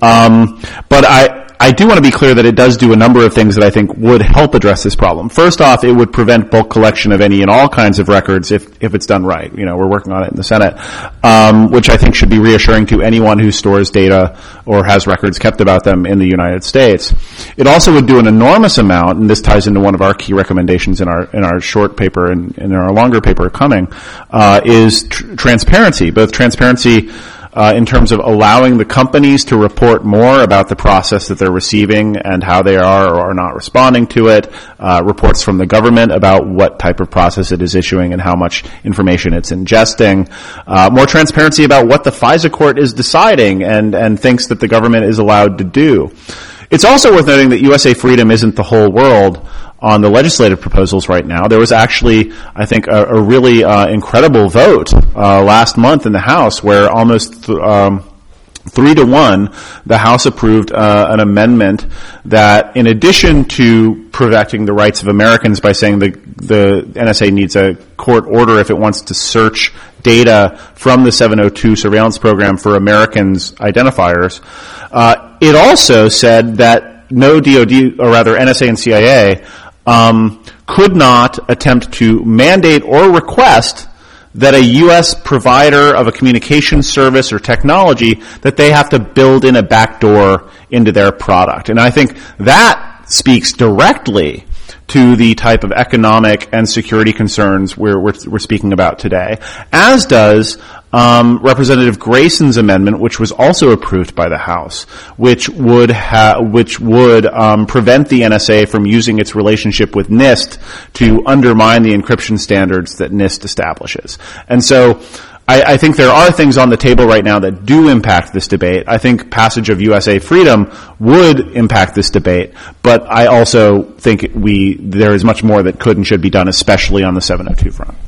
Um, but I, I do want to be clear that it does do a number of things that I think would help address this problem. First off, it would prevent bulk collection of any and all kinds of records if, if it's done right. You know, we're working on it in the Senate, um, which I think should be reassuring to anyone who stores data or has records kept about them in the United States. It also would do an enormous amount, and this ties into one of our key recommendations in our in our short paper and in our longer paper coming, uh, is tr- transparency, both transparency uh, in terms of allowing the companies to report more about the process that they're receiving and how they are or are not responding to it, uh, reports from the government about what type of process it is issuing and how much information it's ingesting, uh, more transparency about what the FISA court is deciding and, and thinks that the government is allowed to do. It's also worth noting that USA Freedom isn't the whole world on the legislative proposals right now. There was actually, I think, a, a really uh, incredible vote uh, last month in the House where almost th- um, three to one, the House approved uh, an amendment that, in addition to protecting the rights of Americans by saying the the NSA needs a court order if it wants to search data from the 702 surveillance program for Americans identifiers. Uh, it also said that no DoD, or rather NSA and CIA, Um, could not attempt to mandate or request that a U.S. provider of a communication service or technology that they have to build in a backdoor into their product. And I think that speaks directly to the type of economic and security concerns we're, we're, we're speaking about today, as does um, Representative Grayson's amendment, which was also approved by the House, which would ha- which would um, prevent the NSA from using its relationship with NIST to undermine the encryption standards that NIST establishes. And so. I, I think there are things on the table right now that do impact this debate. I think passage of USA Freedom would impact this debate, but I also think we there is much more that could and should be done, especially on the 702 front.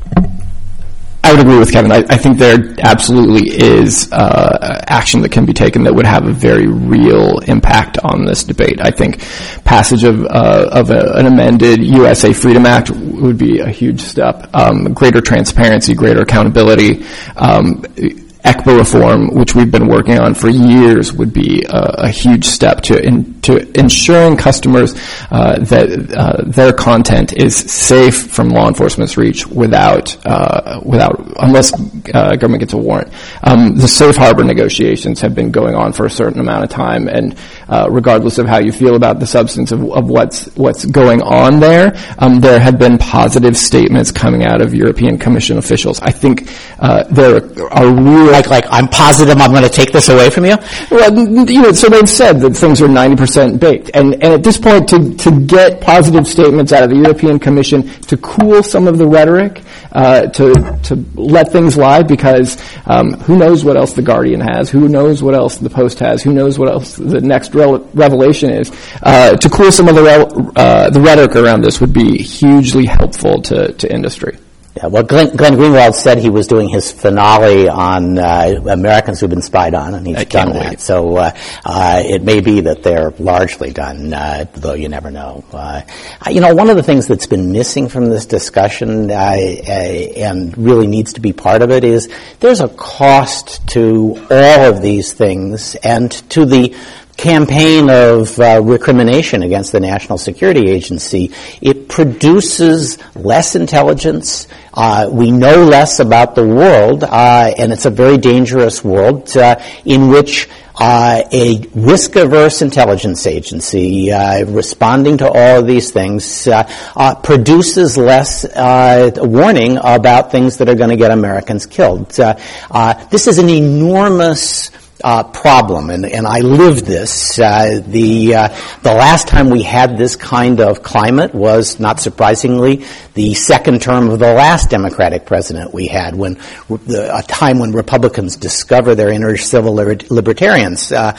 I would agree with Kevin. I, I think there absolutely is uh, action that can be taken that would have a very real impact on this debate. I think passage of uh, of a, an amended USA Freedom Act would be a huge step. Um, greater transparency, greater accountability. Um, ECPA reform, which we've been working on for years, would be a, a huge step to in, to ensuring customers uh, that uh, their content is safe from law enforcement's reach without uh, without unless uh, government gets a warrant. Um, the safe harbor negotiations have been going on for a certain amount of time, and uh, regardless of how you feel about the substance of, of what's what's going on there, um, there have been positive statements coming out of European Commission officials. I think uh, there are real like like I'm positive I'm going to take this away from you. Well, you know, so they've said that things are 90% baked, and and at this point, to to get positive statements out of the European Commission to cool some of the rhetoric, uh, to to let things lie, because um, who knows what else the Guardian has, who knows what else the Post has, who knows what else the next revelation is. Uh, to cool some of the uh, the rhetoric around this would be hugely helpful to to industry. Yeah, well, Glenn, Glenn, Greenwald said he was doing his finale on uh, Americans who've been spied on, and he's I done that. So uh, uh, it may be that they're largely done, uh, though you never know. Uh, you know, one of the things that's been missing from this discussion uh, and really needs to be part of it is there's a cost to all of these things and to the campaign of uh, recrimination against the National Security Agency, it produces less intelligence. Uh, we know less about the world, uh, and it's a very dangerous world uh, in which uh, a risk-averse intelligence agency uh, responding to all of these things produces less warning about things that are going to get Americans killed. this is an enormous uh, problem, and, and I lived this. Uh, the uh, the last time we had this kind of climate was, not surprisingly, the second term of the last Democratic president we had, when a time when Republicans discover their inner civil libertarians, uh,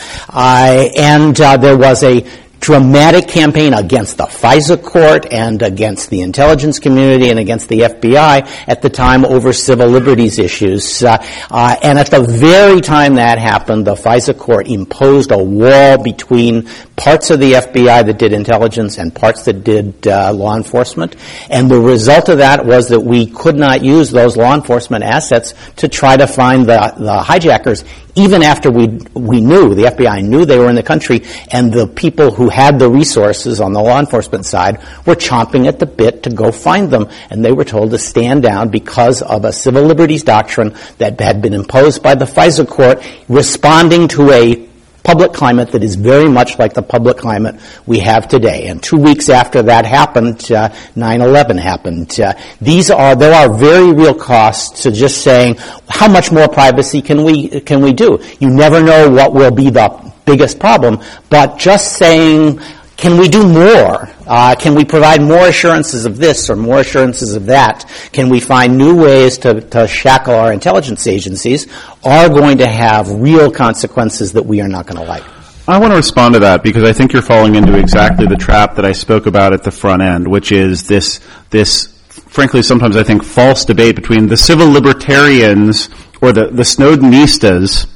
and uh, there was a dramatic campaign against the FISA court and against the intelligence community and against the FBI at the time over civil liberties issues. Uh, uh, and at the very time that happened, the FISA court imposed a wall between parts of the FBI that did intelligence and parts that did uh, law enforcement. And the result of that was that we could not use those law enforcement assets to try to find the, the hijackers even after we, we knew, the FBI knew they were in the country, and the people who had the resources on the law enforcement side were chomping at the bit to go find them, and they were told to stand down because of a civil liberties doctrine that had been imposed by the FISA court responding to a public climate that is very much like the public climate we have today. And two weeks after that happened, uh, 9/11 happened. Uh, these are there are very real costs to just saying how much more privacy can we can we do. You never know what will be the biggest problem, but just saying can we do more? Uh, can we provide more assurances of this or more assurances of that? Can we find new ways to, to shackle our intelligence agencies? Are going to have real consequences that we are not going to like. I want to respond to that because I think you're falling into exactly the trap that I spoke about at the front end, which is this this frankly sometimes I think false debate between the civil libertarians or the the Snowdenistas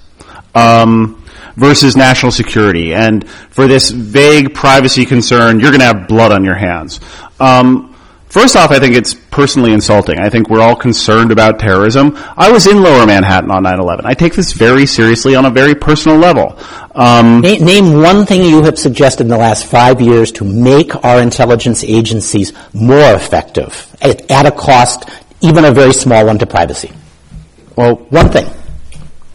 um, versus national security. And for this vague privacy concern, you're going to have blood on your hands. Um, first off, I think it's personally insulting. I think we're all concerned about terrorism. I was in Lower Manhattan on 9/11. I take this very seriously on a very personal level. Um, name, name one thing you have suggested in the last five years to make our intelligence agencies more effective at, at a cost, even a very small one, to privacy. Well, one thing.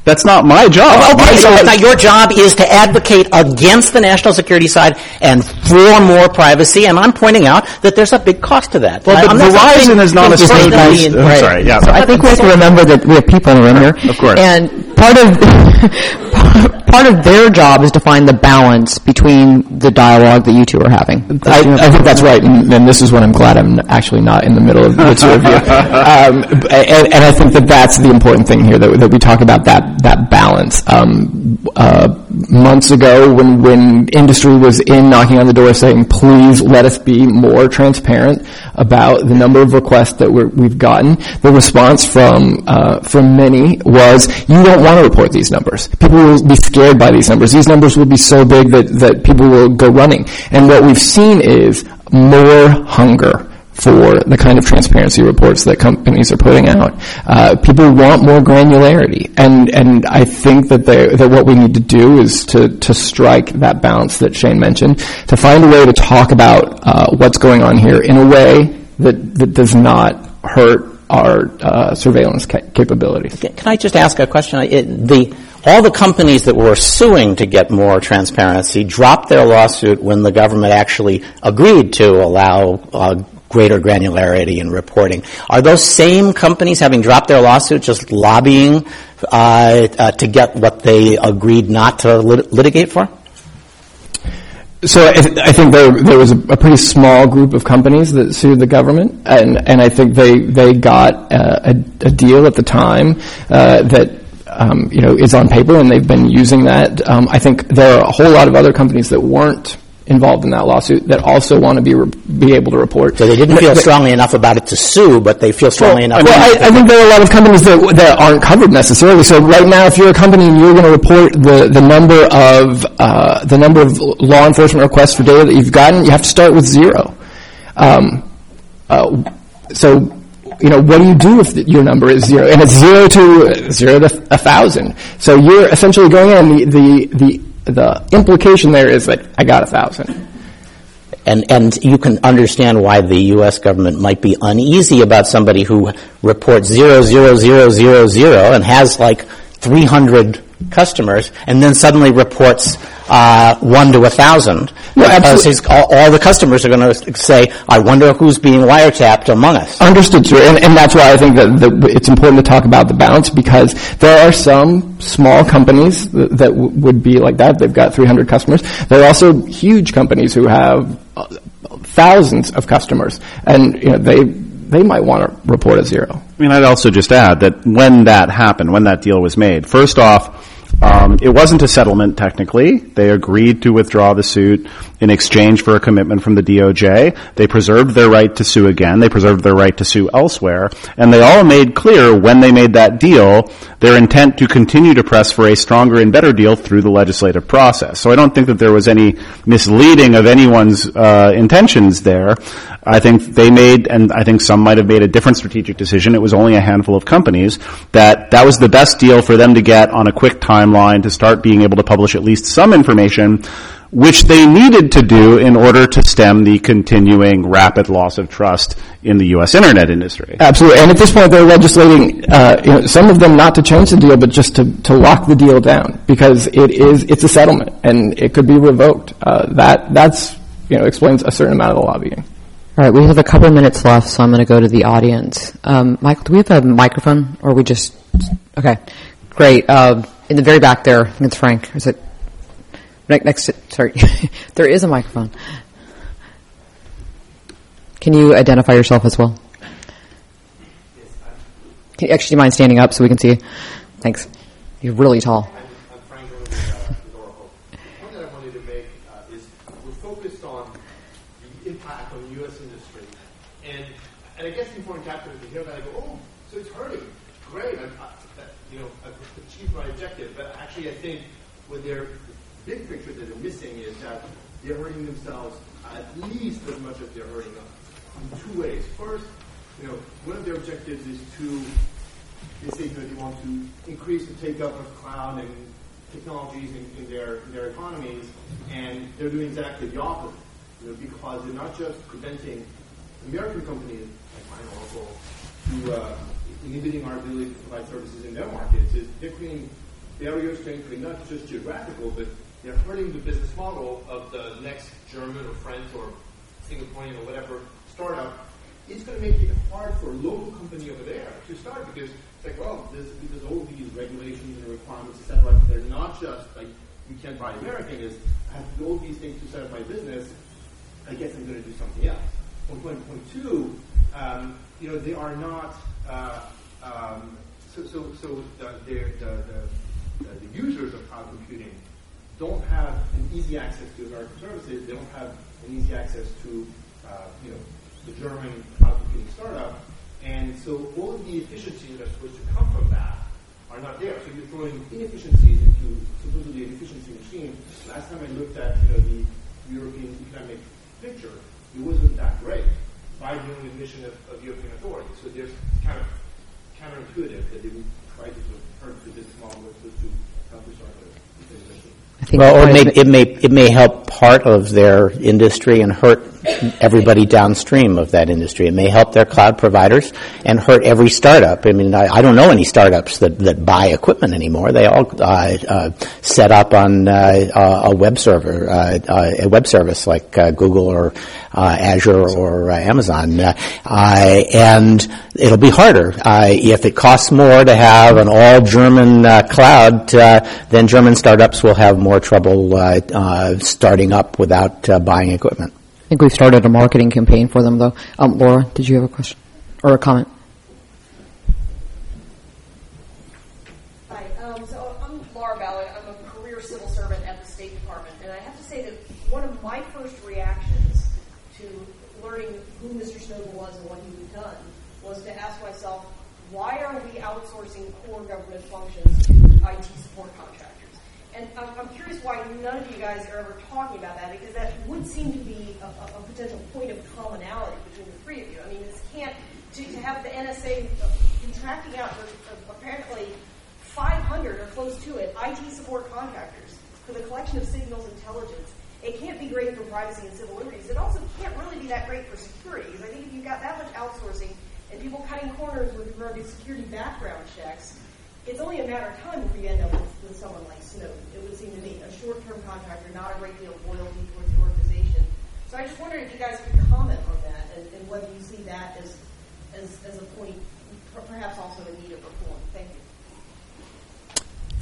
That's not my job. Okay, so now your job is to advocate against the national security side and for more privacy, and I'm pointing out that there's a big cost to that. Well, but Verizon is not a state. Right. Sorry, yeah. So I think we have to remember that we have people in the room here. Of course. And part of part of their job is to find the balance between the dialogue that you two are having. I, I think that's right, and, and, this is what I'm glad I'm actually not in the middle of the two of you. Um, and, and, I think that that's the important thing here that, that we talk about that that balance. Um, uh, months ago, when when industry was in knocking on the door saying, "Please let us be more transparent about the number of requests that we have gotten," the response from uh, from many was, "You don't want to report these numbers. People will be scared." By these numbers. These numbers will be so big that, that people will go running. And what we've seen is more hunger for the kind of transparency reports that companies are putting out. Uh, people want more granularity, and and I think that they, that what we need to do is to to strike that balance that Shane mentioned, to find a way to talk about uh, what's going on here in a way that that does not hurt our uh, surveillance ca- capabilities. Can I just ask a question? It, the all the companies that were suing to get more transparency dropped their lawsuit when the government actually agreed to allow uh, greater granularity in reporting. Are those same companies having dropped their lawsuit just lobbying uh, uh, to get what they agreed not to lit- litigate for? So I, th- I, think there, there was a, a, pretty small group of companies that sued the government, and, and I think they they got uh, a, a, deal at the time uh, that um, you know, is on paper, and they've been using that. Um, I think there are a whole lot of other companies that weren't involved in that lawsuit that also want to be re- be able to report. So they didn't feel strongly enough about it to sue, but they feel strongly well, enough. Well, I, I, think there are a lot of companies that that aren't covered necessarily. So right now, if you're a company and you're going to report the the number of uh, the number of law enforcement requests for data that you've gotten, you have to start with zero. Um, uh, so you know, what do you do if your number is zero? And it's zero to zero to a thousand. So you're essentially going in, the, the, the, the implication there is that I got a thousand. And, and you can understand why the U.S. government might be uneasy about somebody who reports zero, zero, zero, zero, zero, and has like 300 customers, and then suddenly reports uh, one to a thousand. Yeah, because his, all, all, the customers are going to say, "I wonder who's being wiretapped among us." Understood, sir, and, and that's why I think that, that, it's important to talk about the balance because there are some small companies that, that w- would be like that. They've got 300 customers. There are also huge companies who have uh, thousands of customers, and you know they they might want to report a zero. I mean, I'd also just add that when that happened, when that deal was made, first off Um, it wasn't a settlement technically. They agreed to withdraw the suit in exchange for a commitment from the DOJ. They preserved their right to sue again. They preserved their right to sue elsewhere. And they all made clear when they made that deal their intent to continue to press for a stronger and better deal through the legislative process. So I don't think that there was any misleading of anyone's uh, intentions there. I think they made, and I think some might have made a different strategic decision. It was only a handful of companies that that was the best deal for them to get on a quick timeline to start being able to publish at least some information which they needed to do in order to stem the continuing rapid loss of trust in the U.S. internet industry. Absolutely. And at this point, they're legislating, uh, you know, some of them not to change the deal, but just to, to lock the deal down because it is, it's a settlement and it could be revoked. Uh, that, that's, you know, explains a certain amount of the lobbying. All right, we have a couple of minutes left, so I'm going to go to the audience. Um, Michael, do we have a microphone, or we just? Okay, great. Uh, in the very back there, I think it's Frank. Is it right next? Sorry, there is a microphone. Can you identify yourself as well? Can you actually do you mind standing up so we can see you? Thanks. You're really tall. they're hurting themselves at least as much as they're hurting us in two ways. First, you know, one of their objectives is to they say know, they want to increase the take up of cloud and technologies in, in their in their economies, and they're doing exactly the opposite. You know, because they're not just preventing American companies like mine Oracle to uh, inhibiting our ability to provide services in their markets. Is they're creating barriers to entry, not just geographical, but they're hurting the business model of the next German or French or Singaporean or whatever startup. It's going to make it hard for a local company over there to start because it's like, well, there's, all these regulations and requirements, etc. They're not just like you can't buy American. Is I have to do all these things to set up my business. I guess I'm going to do something else. Point one, point two, um, you know, they are not. Uh, um, so, so, so the, the, the, the users of cloud computing don't have an easy access to American services. They don't have an easy access to, uh, you know, the German cloud computing startup. And so all of the efficiencies that are supposed to come from that are not there. So you're throwing inefficiencies into supposedly an efficiency machine. Last time I looked at, you know, the European economic picture, it wasn't that great by the own admission of, of European authorities. So there's kind of counterintuitive that they would try to sort of hurt the business model as opposed to help the startup well, it may, it may it may help part of their industry and hurt everybody downstream of that industry. It may help their cloud providers and hurt every startup. I mean, I, I don't know any startups that, that buy equipment anymore. They all uh, uh, set up on uh, a web server, uh, uh, a web service like uh, Google or Azure or Amazon, and it'll be harder if it costs more to have an all German cloud. then German startups will have more trouble starting up without buying equipment think we've started a marketing campaign for them, though. Um, Laura, did you have a question or a comment? Hi. Um, so I'm Laura Ballard. I'm a career civil servant at the State Department, and I have to say that one of my first reactions to learning who Mr. Snowden was and what he had done was to ask myself, why are we outsourcing core government functions to IT support contractors? And I'm, I'm, curious why none of you guys are ever talking about that because that would seem to be a, a, a potential point of commonality between the three of you. I mean, this can't to, to have the NSA contracting out for, for apparently 500 or close to it IT support contractors for the collection of signals intelligence. It can't be great for privacy and civil liberties. It also can't really be that great for security because I think if you've got that much outsourcing and people cutting corners with regard to security background checks, it's only a matter of time before we end up with, with someone like Snowden. It would seem to me a short-term contractor, not a great deal of loyalty towards the organization. So I just wondered if you guys could comment on that and, and whether you see that as, as, as a point, perhaps also in need of reform. Thank you.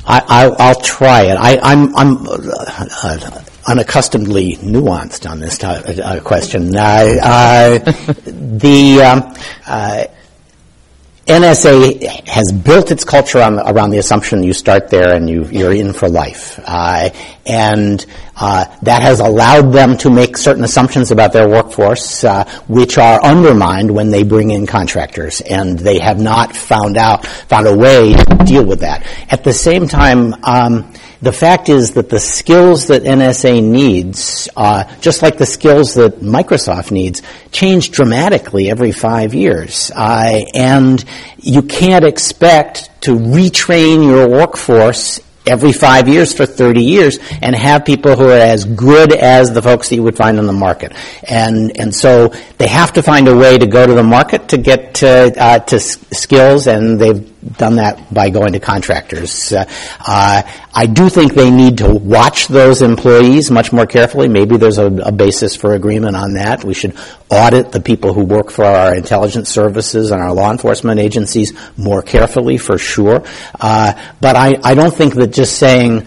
I, will try it. I, am I'm, I'm uh, unaccustomedly nuanced on this uh, question. Uh, the um, uh, NSA has built its culture around the assumption you start there and you, are in for life. Uh, and uh, that has allowed them to make certain assumptions about their workforce, uh, which are undermined when they bring in contractors. And they have not found out, found a way to deal with that. At the same time, um, the fact is that the skills that NSA needs, uh, just like the skills that Microsoft needs, change dramatically every five years. Uh, and you can't expect to retrain your workforce every five years for 30 years and have people who are as good as the folks that you would find on the market. And, and so they have to find a way to go to the market to get to, uh, to skills and they've done that by going to contractors. Uh, uh, I do think they need to watch those employees much more carefully. Maybe there's a, a, basis for agreement on that. We should audit the people who work for our intelligence services and our law enforcement agencies more carefully, for sure. Uh, but I, I don't think that just saying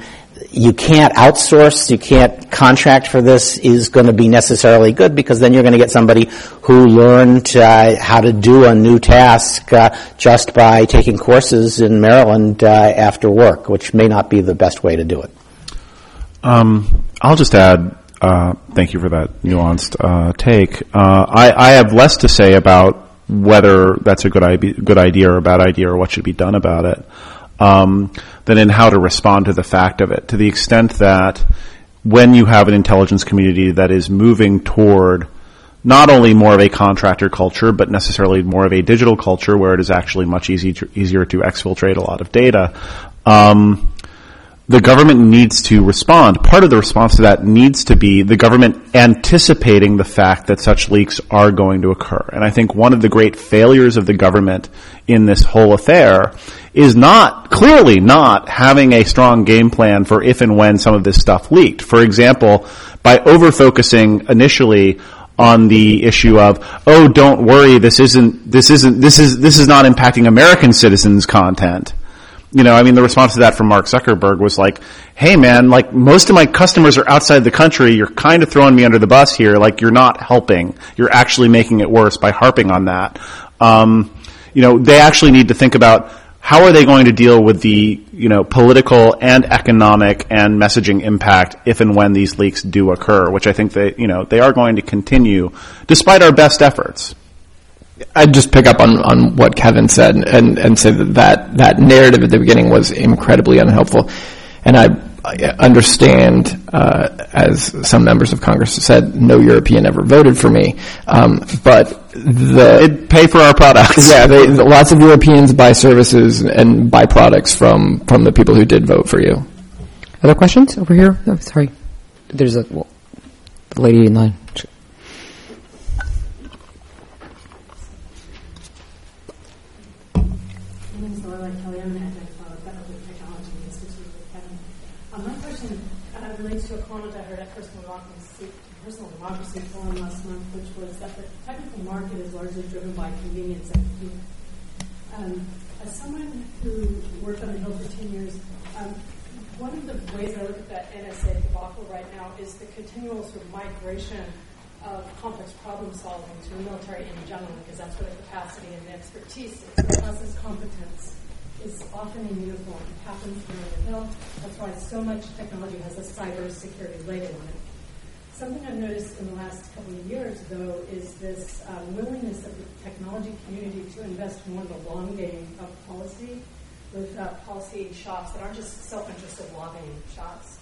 you can't outsource, you can't contract for this is going to be necessarily good because then you're going to get somebody who learned uh, how to do a new task uh, just by taking courses in Maryland uh, after work, which may not be the best way to do it. Um, I'll just add. Uh, thank you for that nuanced uh, take. Uh, I, I have less to say about whether that's a good good idea or a bad idea, or what should be done about it um, than in how to respond to the fact of it. To the extent that when you have an intelligence community that is moving toward not only more of a contractor culture, but necessarily more of a digital culture where it is actually much easy to, easier to exfiltrate a lot of data. Um, the government needs to respond. Part of the response to that needs to be the government anticipating the fact that such leaks are going to occur. And I think one of the great failures of the government in this whole affair is not, clearly not having a strong game plan for if and when some of this stuff leaked. For example, by over-focusing initially on the issue of, oh, don't worry, this isn't, this isn't, this is, this is not impacting American citizens' content you know, I mean, the response to that from Mark Zuckerberg was like, "Hey, man, like most of my customers are outside the country. You're kind of throwing me under the bus here. Like, you're not helping. You're actually making it worse by harping on that." Um, you know, they actually need to think about how are they going to deal with the you know political and economic and messaging impact if and when these leaks do occur, which I think they you know they are going to continue despite our best efforts. I'd just pick up on, on what Kevin said and, and say that, that that narrative at the beginning was incredibly unhelpful. And I, I understand, uh, as some members of Congress have said, no European ever voted for me. Um, but the It'd pay for our products. Yeah, they, lots of Europeans buy services and buy products from from the people who did vote for you. Other questions over here? Oh, sorry, there's a well, the lady in line. integration of complex problem solving to the military in general, because that's where the capacity and the expertise is. Competence is often in uniform. It happens in the hill. That's why so much technology has a cyber security label on it. Something I've noticed in the last couple of years, though, is this uh, willingness of the technology community to invest more in the long game of policy with uh, policy shops that aren't just self-interested lobbying shops.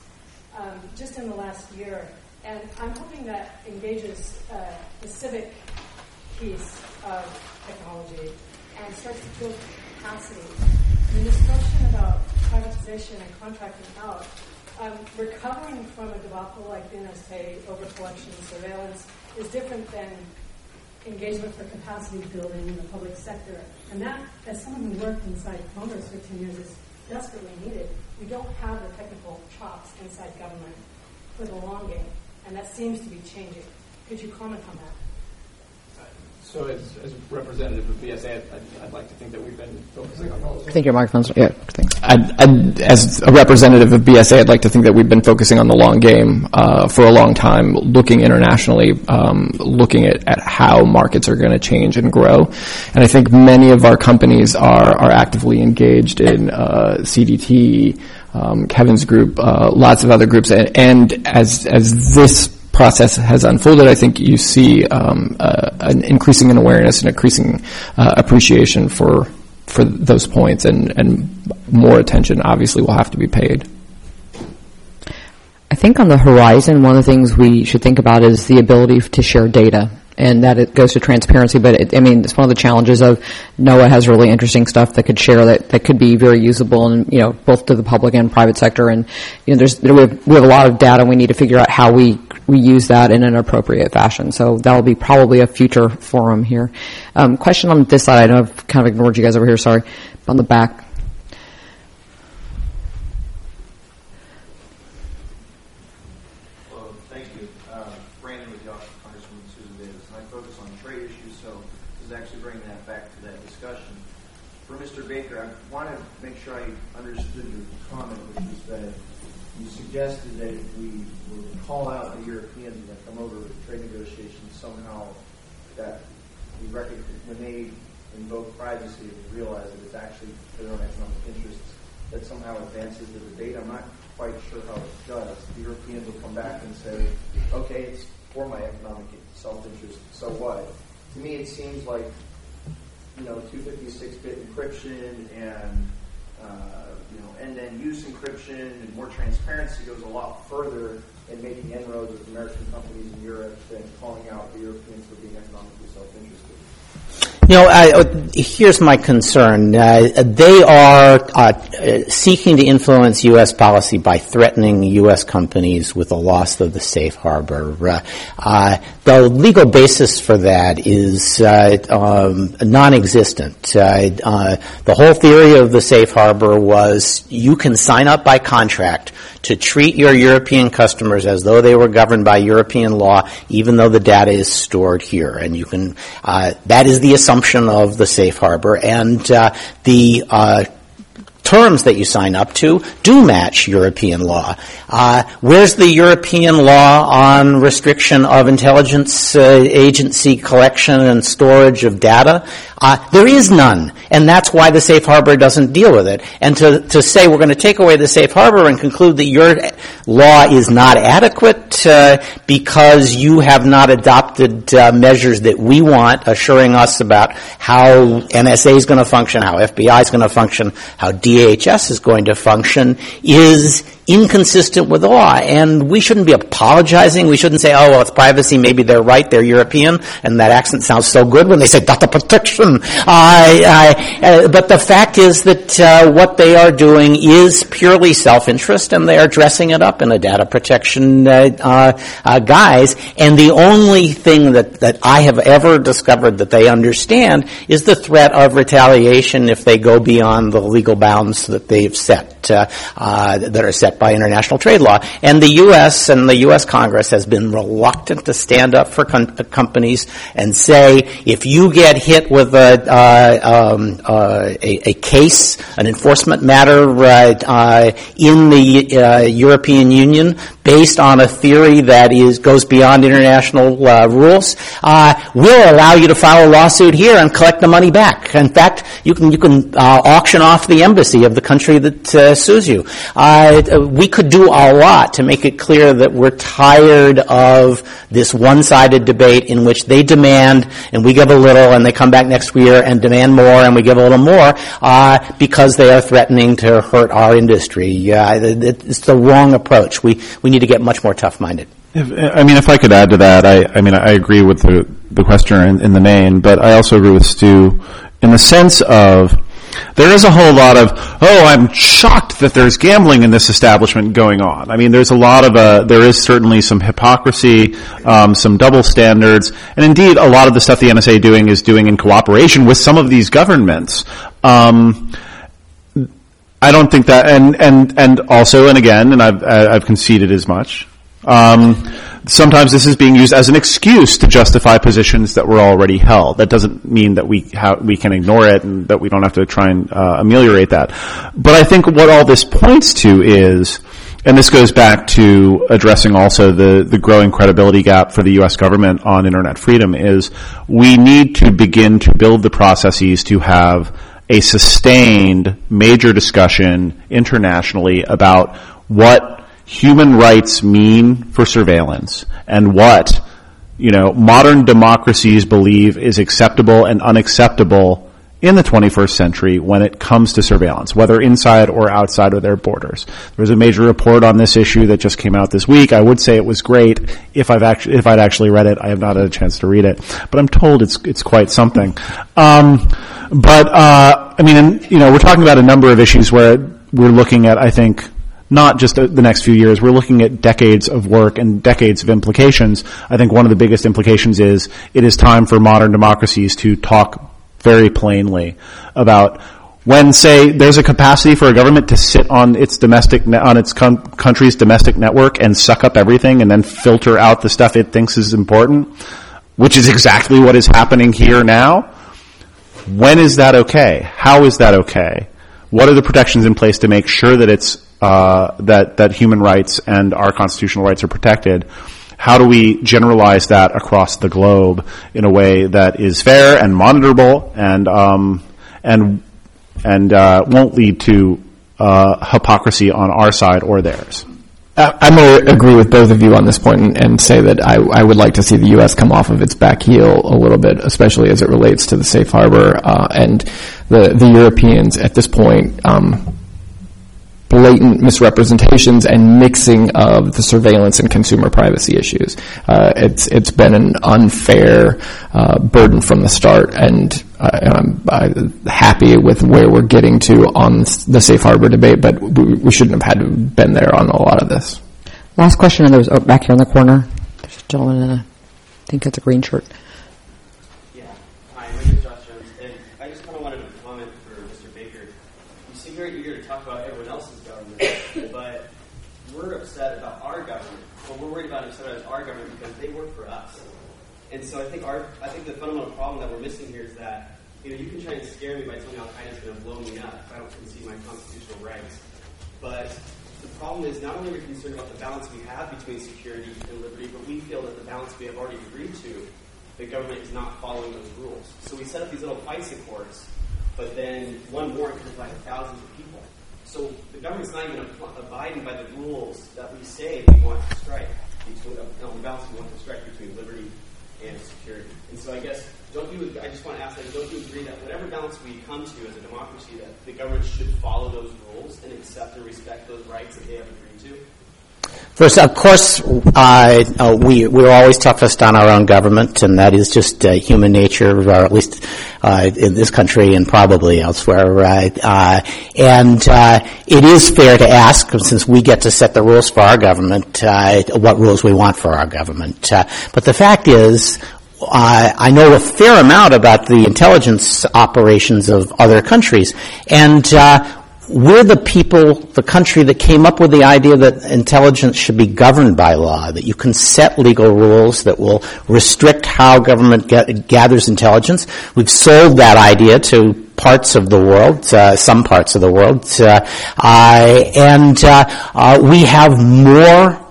Um, just in the last year, and I'm hoping that engages uh, the civic piece of technology and starts to build capacity. And this question about privatization and contracting out, um, recovering from a debacle like the over collection and surveillance is different than engagement for capacity building in the public sector. And that, as someone who worked inside Congress for 10 years, is desperately needed. We don't have the technical chops inside government for the long game and that seems to be changing. Could you comment on that? So, as, as representative of BSA, I'd, I'd, like to think that we've been focusing on policy. I think your microphone's yeah. Thanks. I'd, I'd, as a representative of BSA, I'd like to think that we've been focusing on the long game uh, for a long time, looking internationally, um, looking at, at how markets are going to change and grow. And I think many of our companies are are actively engaged in uh, CDT um, Kevin's group, uh, lots of other groups, and, and, as as this process has unfolded, I think you see um, uh, an increasing in awareness and increasing uh, appreciation for for those points, and and more attention obviously will have to be paid. I think on the horizon, one of the things we should think about is the ability to share data and that it goes to transparency. But it, I mean, it's one of the challenges of NOAA has really interesting stuff that could share that, that could be very usable and you know both to the public and private sector. And you know, there's we have, we have a lot of data. and We need to figure out how we we use that in an appropriate fashion. So that will be probably a future forum here. Um, question on this side. I know I've kind of ignored you guys over here. Sorry, on the back. suggested that if we were to call out the Europeans that come over to trade negotiations, somehow that we recognize when they invoke privacy and realize that it's actually for their own economic interests, that somehow advances the debate. I'm not quite sure how it does. The Europeans will come back and say, okay, it's for my economic self-interest, so what? To seems like, you know, 256-bit encryption and uh, you know, end-to-end use encryption and more transparency goes a lot further in making inroads with American companies in Europe than calling out the Europeans for being economically self-interested. You know, uh, here's my concern. Uh, they are uh, seeking to influence U.S. policy by threatening U.S. companies with the loss of the safe harbor. Uh, uh, the legal basis for that is uh, um, non-existent. the whole theory of the safe harbor was you can sign up by contract to treat your European customers as though they were governed by European law, even though the data is stored here. And you can, uh, that is the assumption of the safe harbor. And uh, the uh, terms that you sign up to do match European law. Uh, where's the European law on restriction of intelligence uh, agency collection and storage of data? Uh, there is none, and that's why the safe harbor doesn't deal with it. And to, to say we're going to take away the safe harbor and conclude that your law is not adequate uh, because you have not adopted uh, measures that we want, assuring us about how NSA is going to function, how FBI is going to function, how DHS is going to function, is inconsistent with the law. And we shouldn't be apologizing. We shouldn't say, oh, well, it's privacy. Maybe they're right. They're European. And that accent sounds so good when they say data protection. Uh, but the fact is that uh, what they are doing is purely self-interest and they are dressing it up in a data protection uh, uh, uh, guise. And the only thing that, that I have ever discovered that they understand is the threat of retaliation if they go beyond the legal bounds that they've set, uh, that are set by international trade law. And the U.S. and the U.S. Congress has been reluctant to stand up for com- companies and say, if you get hit with a, uh, um, uh, a, a, case, an enforcement matter uh, uh, in the uh, European Union based on a theory that is goes beyond international rules, we'll allow you to file a lawsuit here and collect the money back. In fact, you can you can auction off the embassy of the country that sues you we could do a lot to make it clear that we're tired of this one-sided debate in which they demand and we give a little and they come back next year and demand more and we give a little more uh, because they are threatening to hurt our industry. Uh, it's the wrong approach. We, we need to get much more tough-minded. If, I mean, if I could add to that, I, I mean, I agree with the, the questioner in, in the main, but I also agree with Stu in the sense of there is a whole lot of, oh, I'm shocked that there's gambling in this establishment going on. I mean, there's a lot of, uh, there is certainly some hypocrisy, um, some double standards, and indeed a lot of the stuff the NSA doing is doing in cooperation with some of these governments. Um, I don't think that, and, and, and also, and again, and I've, I've conceded as much, um, sometimes this is being used as an excuse to justify positions that were already held. That doesn't mean that we ha- we can ignore it and that we don't have to try and uh, ameliorate that. But I think what all this points to is, and this goes back to addressing also the, the growing credibility gap for the U.S. government on internet freedom, is we need to begin to build the processes to have a sustained major discussion internationally about what human rights mean for surveillance and what, you know, modern democracies believe is acceptable and unacceptable in the 21st century when it comes to surveillance, whether inside or outside of their borders. There was a major report on this issue that just came out this week. I would say it was great if I've actually, if I'd actually read it. I have not had a chance to read it, but I'm told it's, it's quite something. Um, but, uh, I mean, you know, we're talking about a number of issues where we're looking at, I think, not just the next few years. We're looking at decades of work and decades of implications. I think one of the biggest implications is it is time for modern democracies to talk very plainly about when, say, there's a capacity for a government to sit on its domestic on its com- country's domestic network and suck up everything and then filter out the stuff it thinks is important, which is exactly what is happening here now. When is that okay? How is that okay? What are the protections in place to make sure that it's uh, that that human rights and our constitutional rights are protected? how do we generalize that across the globe in a way that is fair and monitorable and um, and and uh, won't lead to uh, hypocrisy on our side or theirs. I'm going to agree with both of you on this point and, and say that I, I, would like to see the U.S. come off of its back heel a little bit, especially as it relates to the safe harbor uh, and the the Europeans at this point. Um, blatant misrepresentations and mixing of the surveillance and consumer privacy issues. Uh, it's it's been an unfair uh, burden from the start, and I'm, I'm, happy with where we're getting to on the safe harbor debate. But we, we shouldn't have had to been there on a lot of this. Last question, and there was oh, back here in the corner. There's a gentleman in a, I think it's a green shirt. And so I think our, I think the fundamental problem that we're missing here is that, you know, you can try and by telling me Al Qaeda is going to blow me up if I don't concede my constitutional rights. But the problem is not only are we concerned about the balance we have between security and liberty, but we feel that the balance we have already agreed to, the government is not following those rules. So we set up these little FISA courts, but then one warrant can apply to thousands of people. So the government's not even abiding by the rules that we say we want to strike between uh, the balance we want to strike between liberty and security. And so I guess, don't you, I just want to ask that, don't you agree that whatever balance we come to as a democracy, that the government should follow those rules and accept and respect those rights that they have agreed to? First, of course, uh, uh, we we're always toughest on our own government, and that is just uh, human nature, or at least uh, in this country and probably elsewhere. Uh, and uh, it is fair to ask, since we get to set the rules for our government, what rules we want for our government. but the fact is, uh, I know a fair amount about the intelligence operations of other countries, and uh, we're the people, the country that came up with the idea that intelligence should be governed by law, that you can set legal rules that will restrict how government get, gathers intelligence. We've sold that idea to parts of the world, uh, some parts of the world, uh, and uh, uh, we have more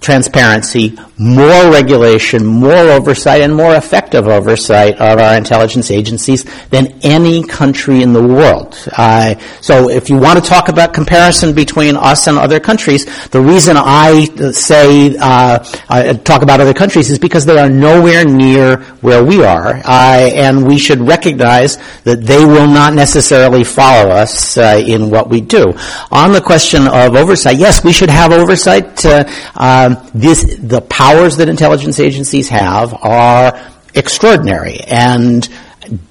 transparency, more regulation, more oversight, and more effective oversight of our intelligence agencies than any country in the world. Uh, so if you want to talk about comparison between us and other countries, the reason I say uh, uh, talk about other countries is because they are nowhere near where we are, uh, and we should recognize that they will not necessarily follow us uh, in what we do. On the question of oversight, yes, we should have oversight. Um, this the powers that intelligence agencies have are extraordinary. And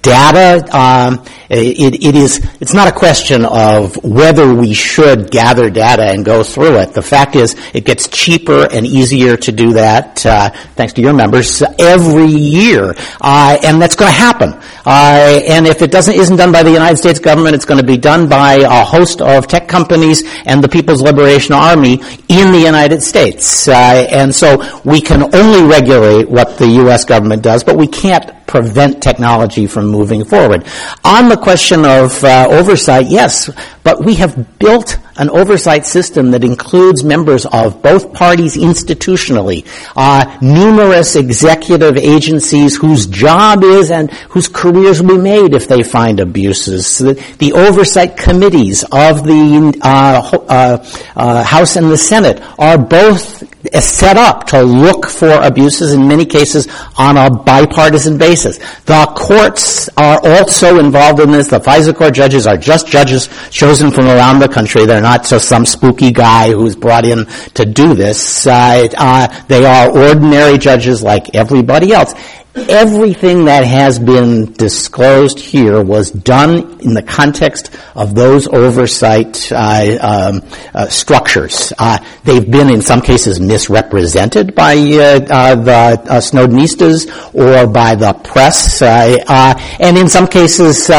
data, um, it, it is, it's not a question of whether we should gather data and go through it. The fact is, it gets cheaper and easier to do that, uh, thanks to your members, every year. Uh, and that's going to happen. Uh, and if it doesn't, isn't done by the United States government, it's going to be done by a host of tech companies and the People's Liberation Army in the United States. Uh, and so we can only regulate what the U.S. government does, but we can't prevent technology from moving forward. On the question of uh, oversight, yes, but we have built an oversight system that includes members of both parties institutionally, uh, numerous executive agencies whose job is and whose careers will be made if they find abuses. The, the oversight committees of the uh, uh, uh House and the Senate are both set up to look for abuses in many cases on a bipartisan basis. The courts are also involved in this. The FISA court judges are just judges chosen from around the country. They're not just some spooky guy who's brought in to do this. Uh, uh, they are ordinary judges like everybody else everything that has been disclosed here was done in the context of those oversight uh, um, uh, structures. Uh, they've been, in some cases, misrepresented by uh, uh, the uh, Snowdenistas or by the press, and in some cases,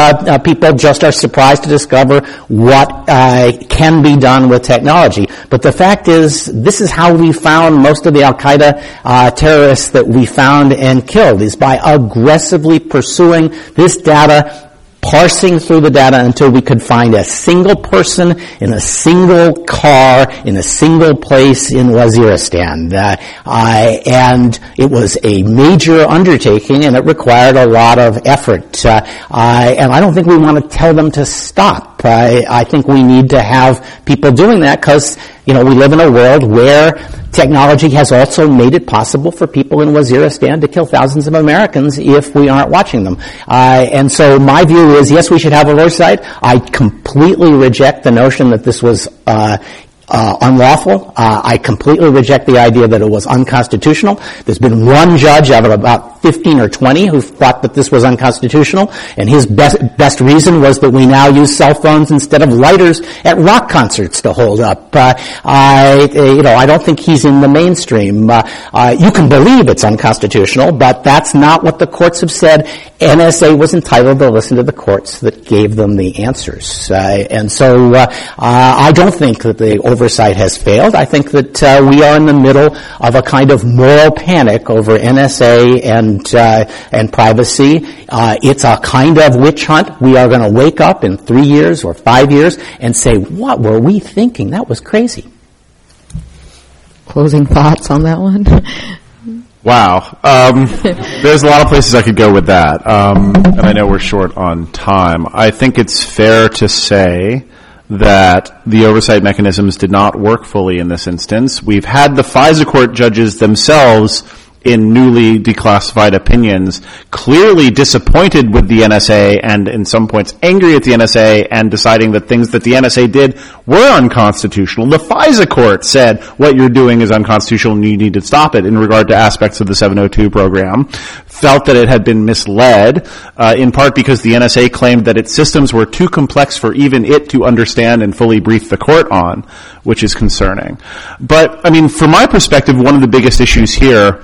people just are surprised to discover what can be done with technology. But the fact is, this is how we found most of the Al Qaeda terrorists that we found and killed is by aggressively pursuing this data parsing through the data until we could find a single person in a single car in a single place in Waziristan. Uh, uh, and it was a major undertaking and it required a lot of effort. Uh, and I don't think we want to tell them to stop. I think we need to have people doing that because, you know, we live in a world where Technology has also made it possible for people in Waziristan to kill thousands of Americans if we aren't watching them. Uh, and so my view is, yes, we should have a oversight. I completely reject the notion that this was uh, uh, unlawful. Uh, I completely reject the idea that it was unconstitutional. There's been one judge out of about 15 or 20 who thought that this was unconstitutional, and his best, best reason was that we now use cell phones instead of lighters at rock concerts to hold up. Uh, I, you know, I don't think he's in the mainstream. Uh, uh, you can believe it's unconstitutional, but that's not what the courts have said. NSA was entitled to listen to the courts that gave them the answers, uh, and so I don't think that the oversight has failed. I think that uh, we are in the middle of a kind of moral panic over NSA and uh, and privacy. Uh, it's a kind of witch hunt. We are going to wake up in three years or five years and say, "What were we thinking? That was crazy." Closing thoughts on that one. Wow. Um, there's a lot of places I could go with that. Um, and I know we're short on time. I think it's fair to say that the oversight mechanisms did not work fully in this instance. We've had the FISA court judges themselves in newly declassified opinions, clearly disappointed with the NSA and in some points angry at the NSA and deciding that things that the NSA did were unconstitutional. The FISA court said what you're doing is unconstitutional and you need to stop it in regard to aspects of the 702 program. Felt that it had been misled, uh, in part because the NSA claimed that its systems were too complex for even it to understand and fully brief the court on, which is concerning. But, I mean, from my perspective, one of the biggest issues here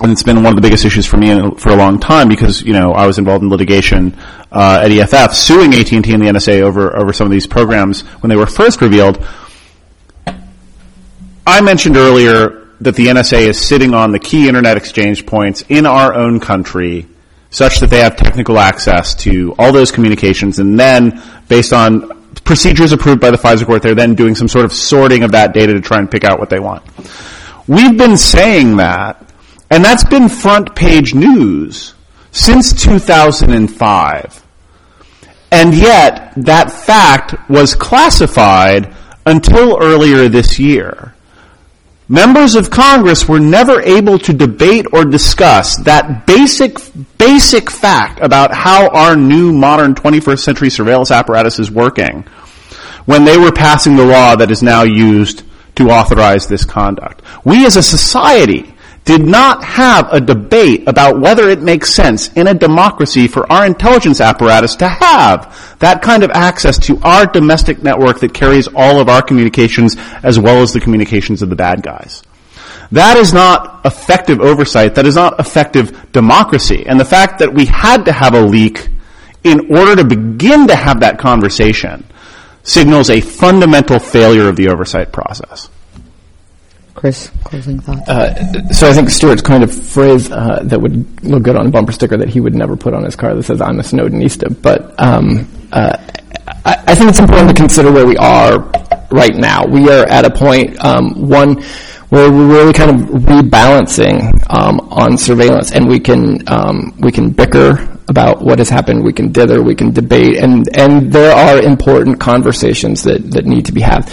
and it's been one of the biggest issues for me for a long time because you know I was involved in litigation uh, at EFF suing AT and T and the NSA over over some of these programs when they were first revealed. I mentioned earlier that the NSA is sitting on the key internet exchange points in our own country, such that they have technical access to all those communications, and then based on procedures approved by the FISA court, they're then doing some sort of sorting of that data to try and pick out what they want. We've been saying that and that's been front page news since 2005. And yet, that fact was classified until earlier this year. Members of Congress were never able to debate or discuss that basic, basic fact about how our new modern 21st century surveillance apparatus is working when they were passing the law that is now used to authorize this conduct. We as a society did not have a debate about whether it makes sense in a democracy for our intelligence apparatus to have that kind of access to our domestic network that carries all of our communications as well as the communications of the bad guys. That is not effective oversight. That is not effective democracy. And the fact that we had to have a leak in order to begin to have that conversation signals a fundamental failure of the oversight process. Chris, closing thoughts. Uh, so I think Stewart's kind of phrase uh, that would look good on a bumper sticker that he would never put on his car that says "I'm a Snowdenista," but um, uh, I, I think it's important to consider where we are right now. We are at a point, um, one, where we're really kind of rebalancing um, on surveillance, and we can um, we can bicker about what has happened. We can dither, we can debate, and and there are important conversations that that need to be had.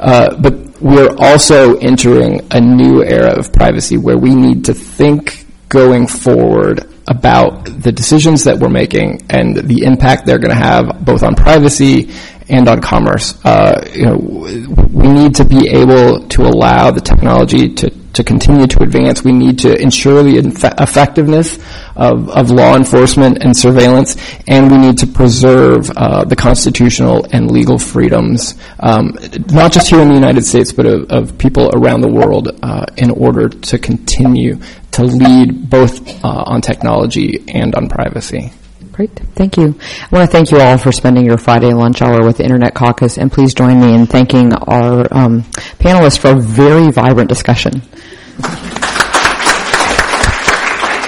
Uh, but we're also entering a new era of privacy where we need to think going forward about the decisions that we're making and the impact they're going to have both on privacy and on commerce. Uh, you know, we need to be able to allow the technology to to continue to advance. We need to ensure the effectiveness of, of law enforcement and surveillance, and we need to preserve uh, the constitutional and legal freedoms, um, not just here in the United States, but of, of people around the world, uh, in order to continue to lead both uh, on technology and on privacy. Great. Thank you. I want to thank you all for spending your Friday lunch hour with Internet Caucus, and please join me in thanking our um, panelists for a very vibrant discussion.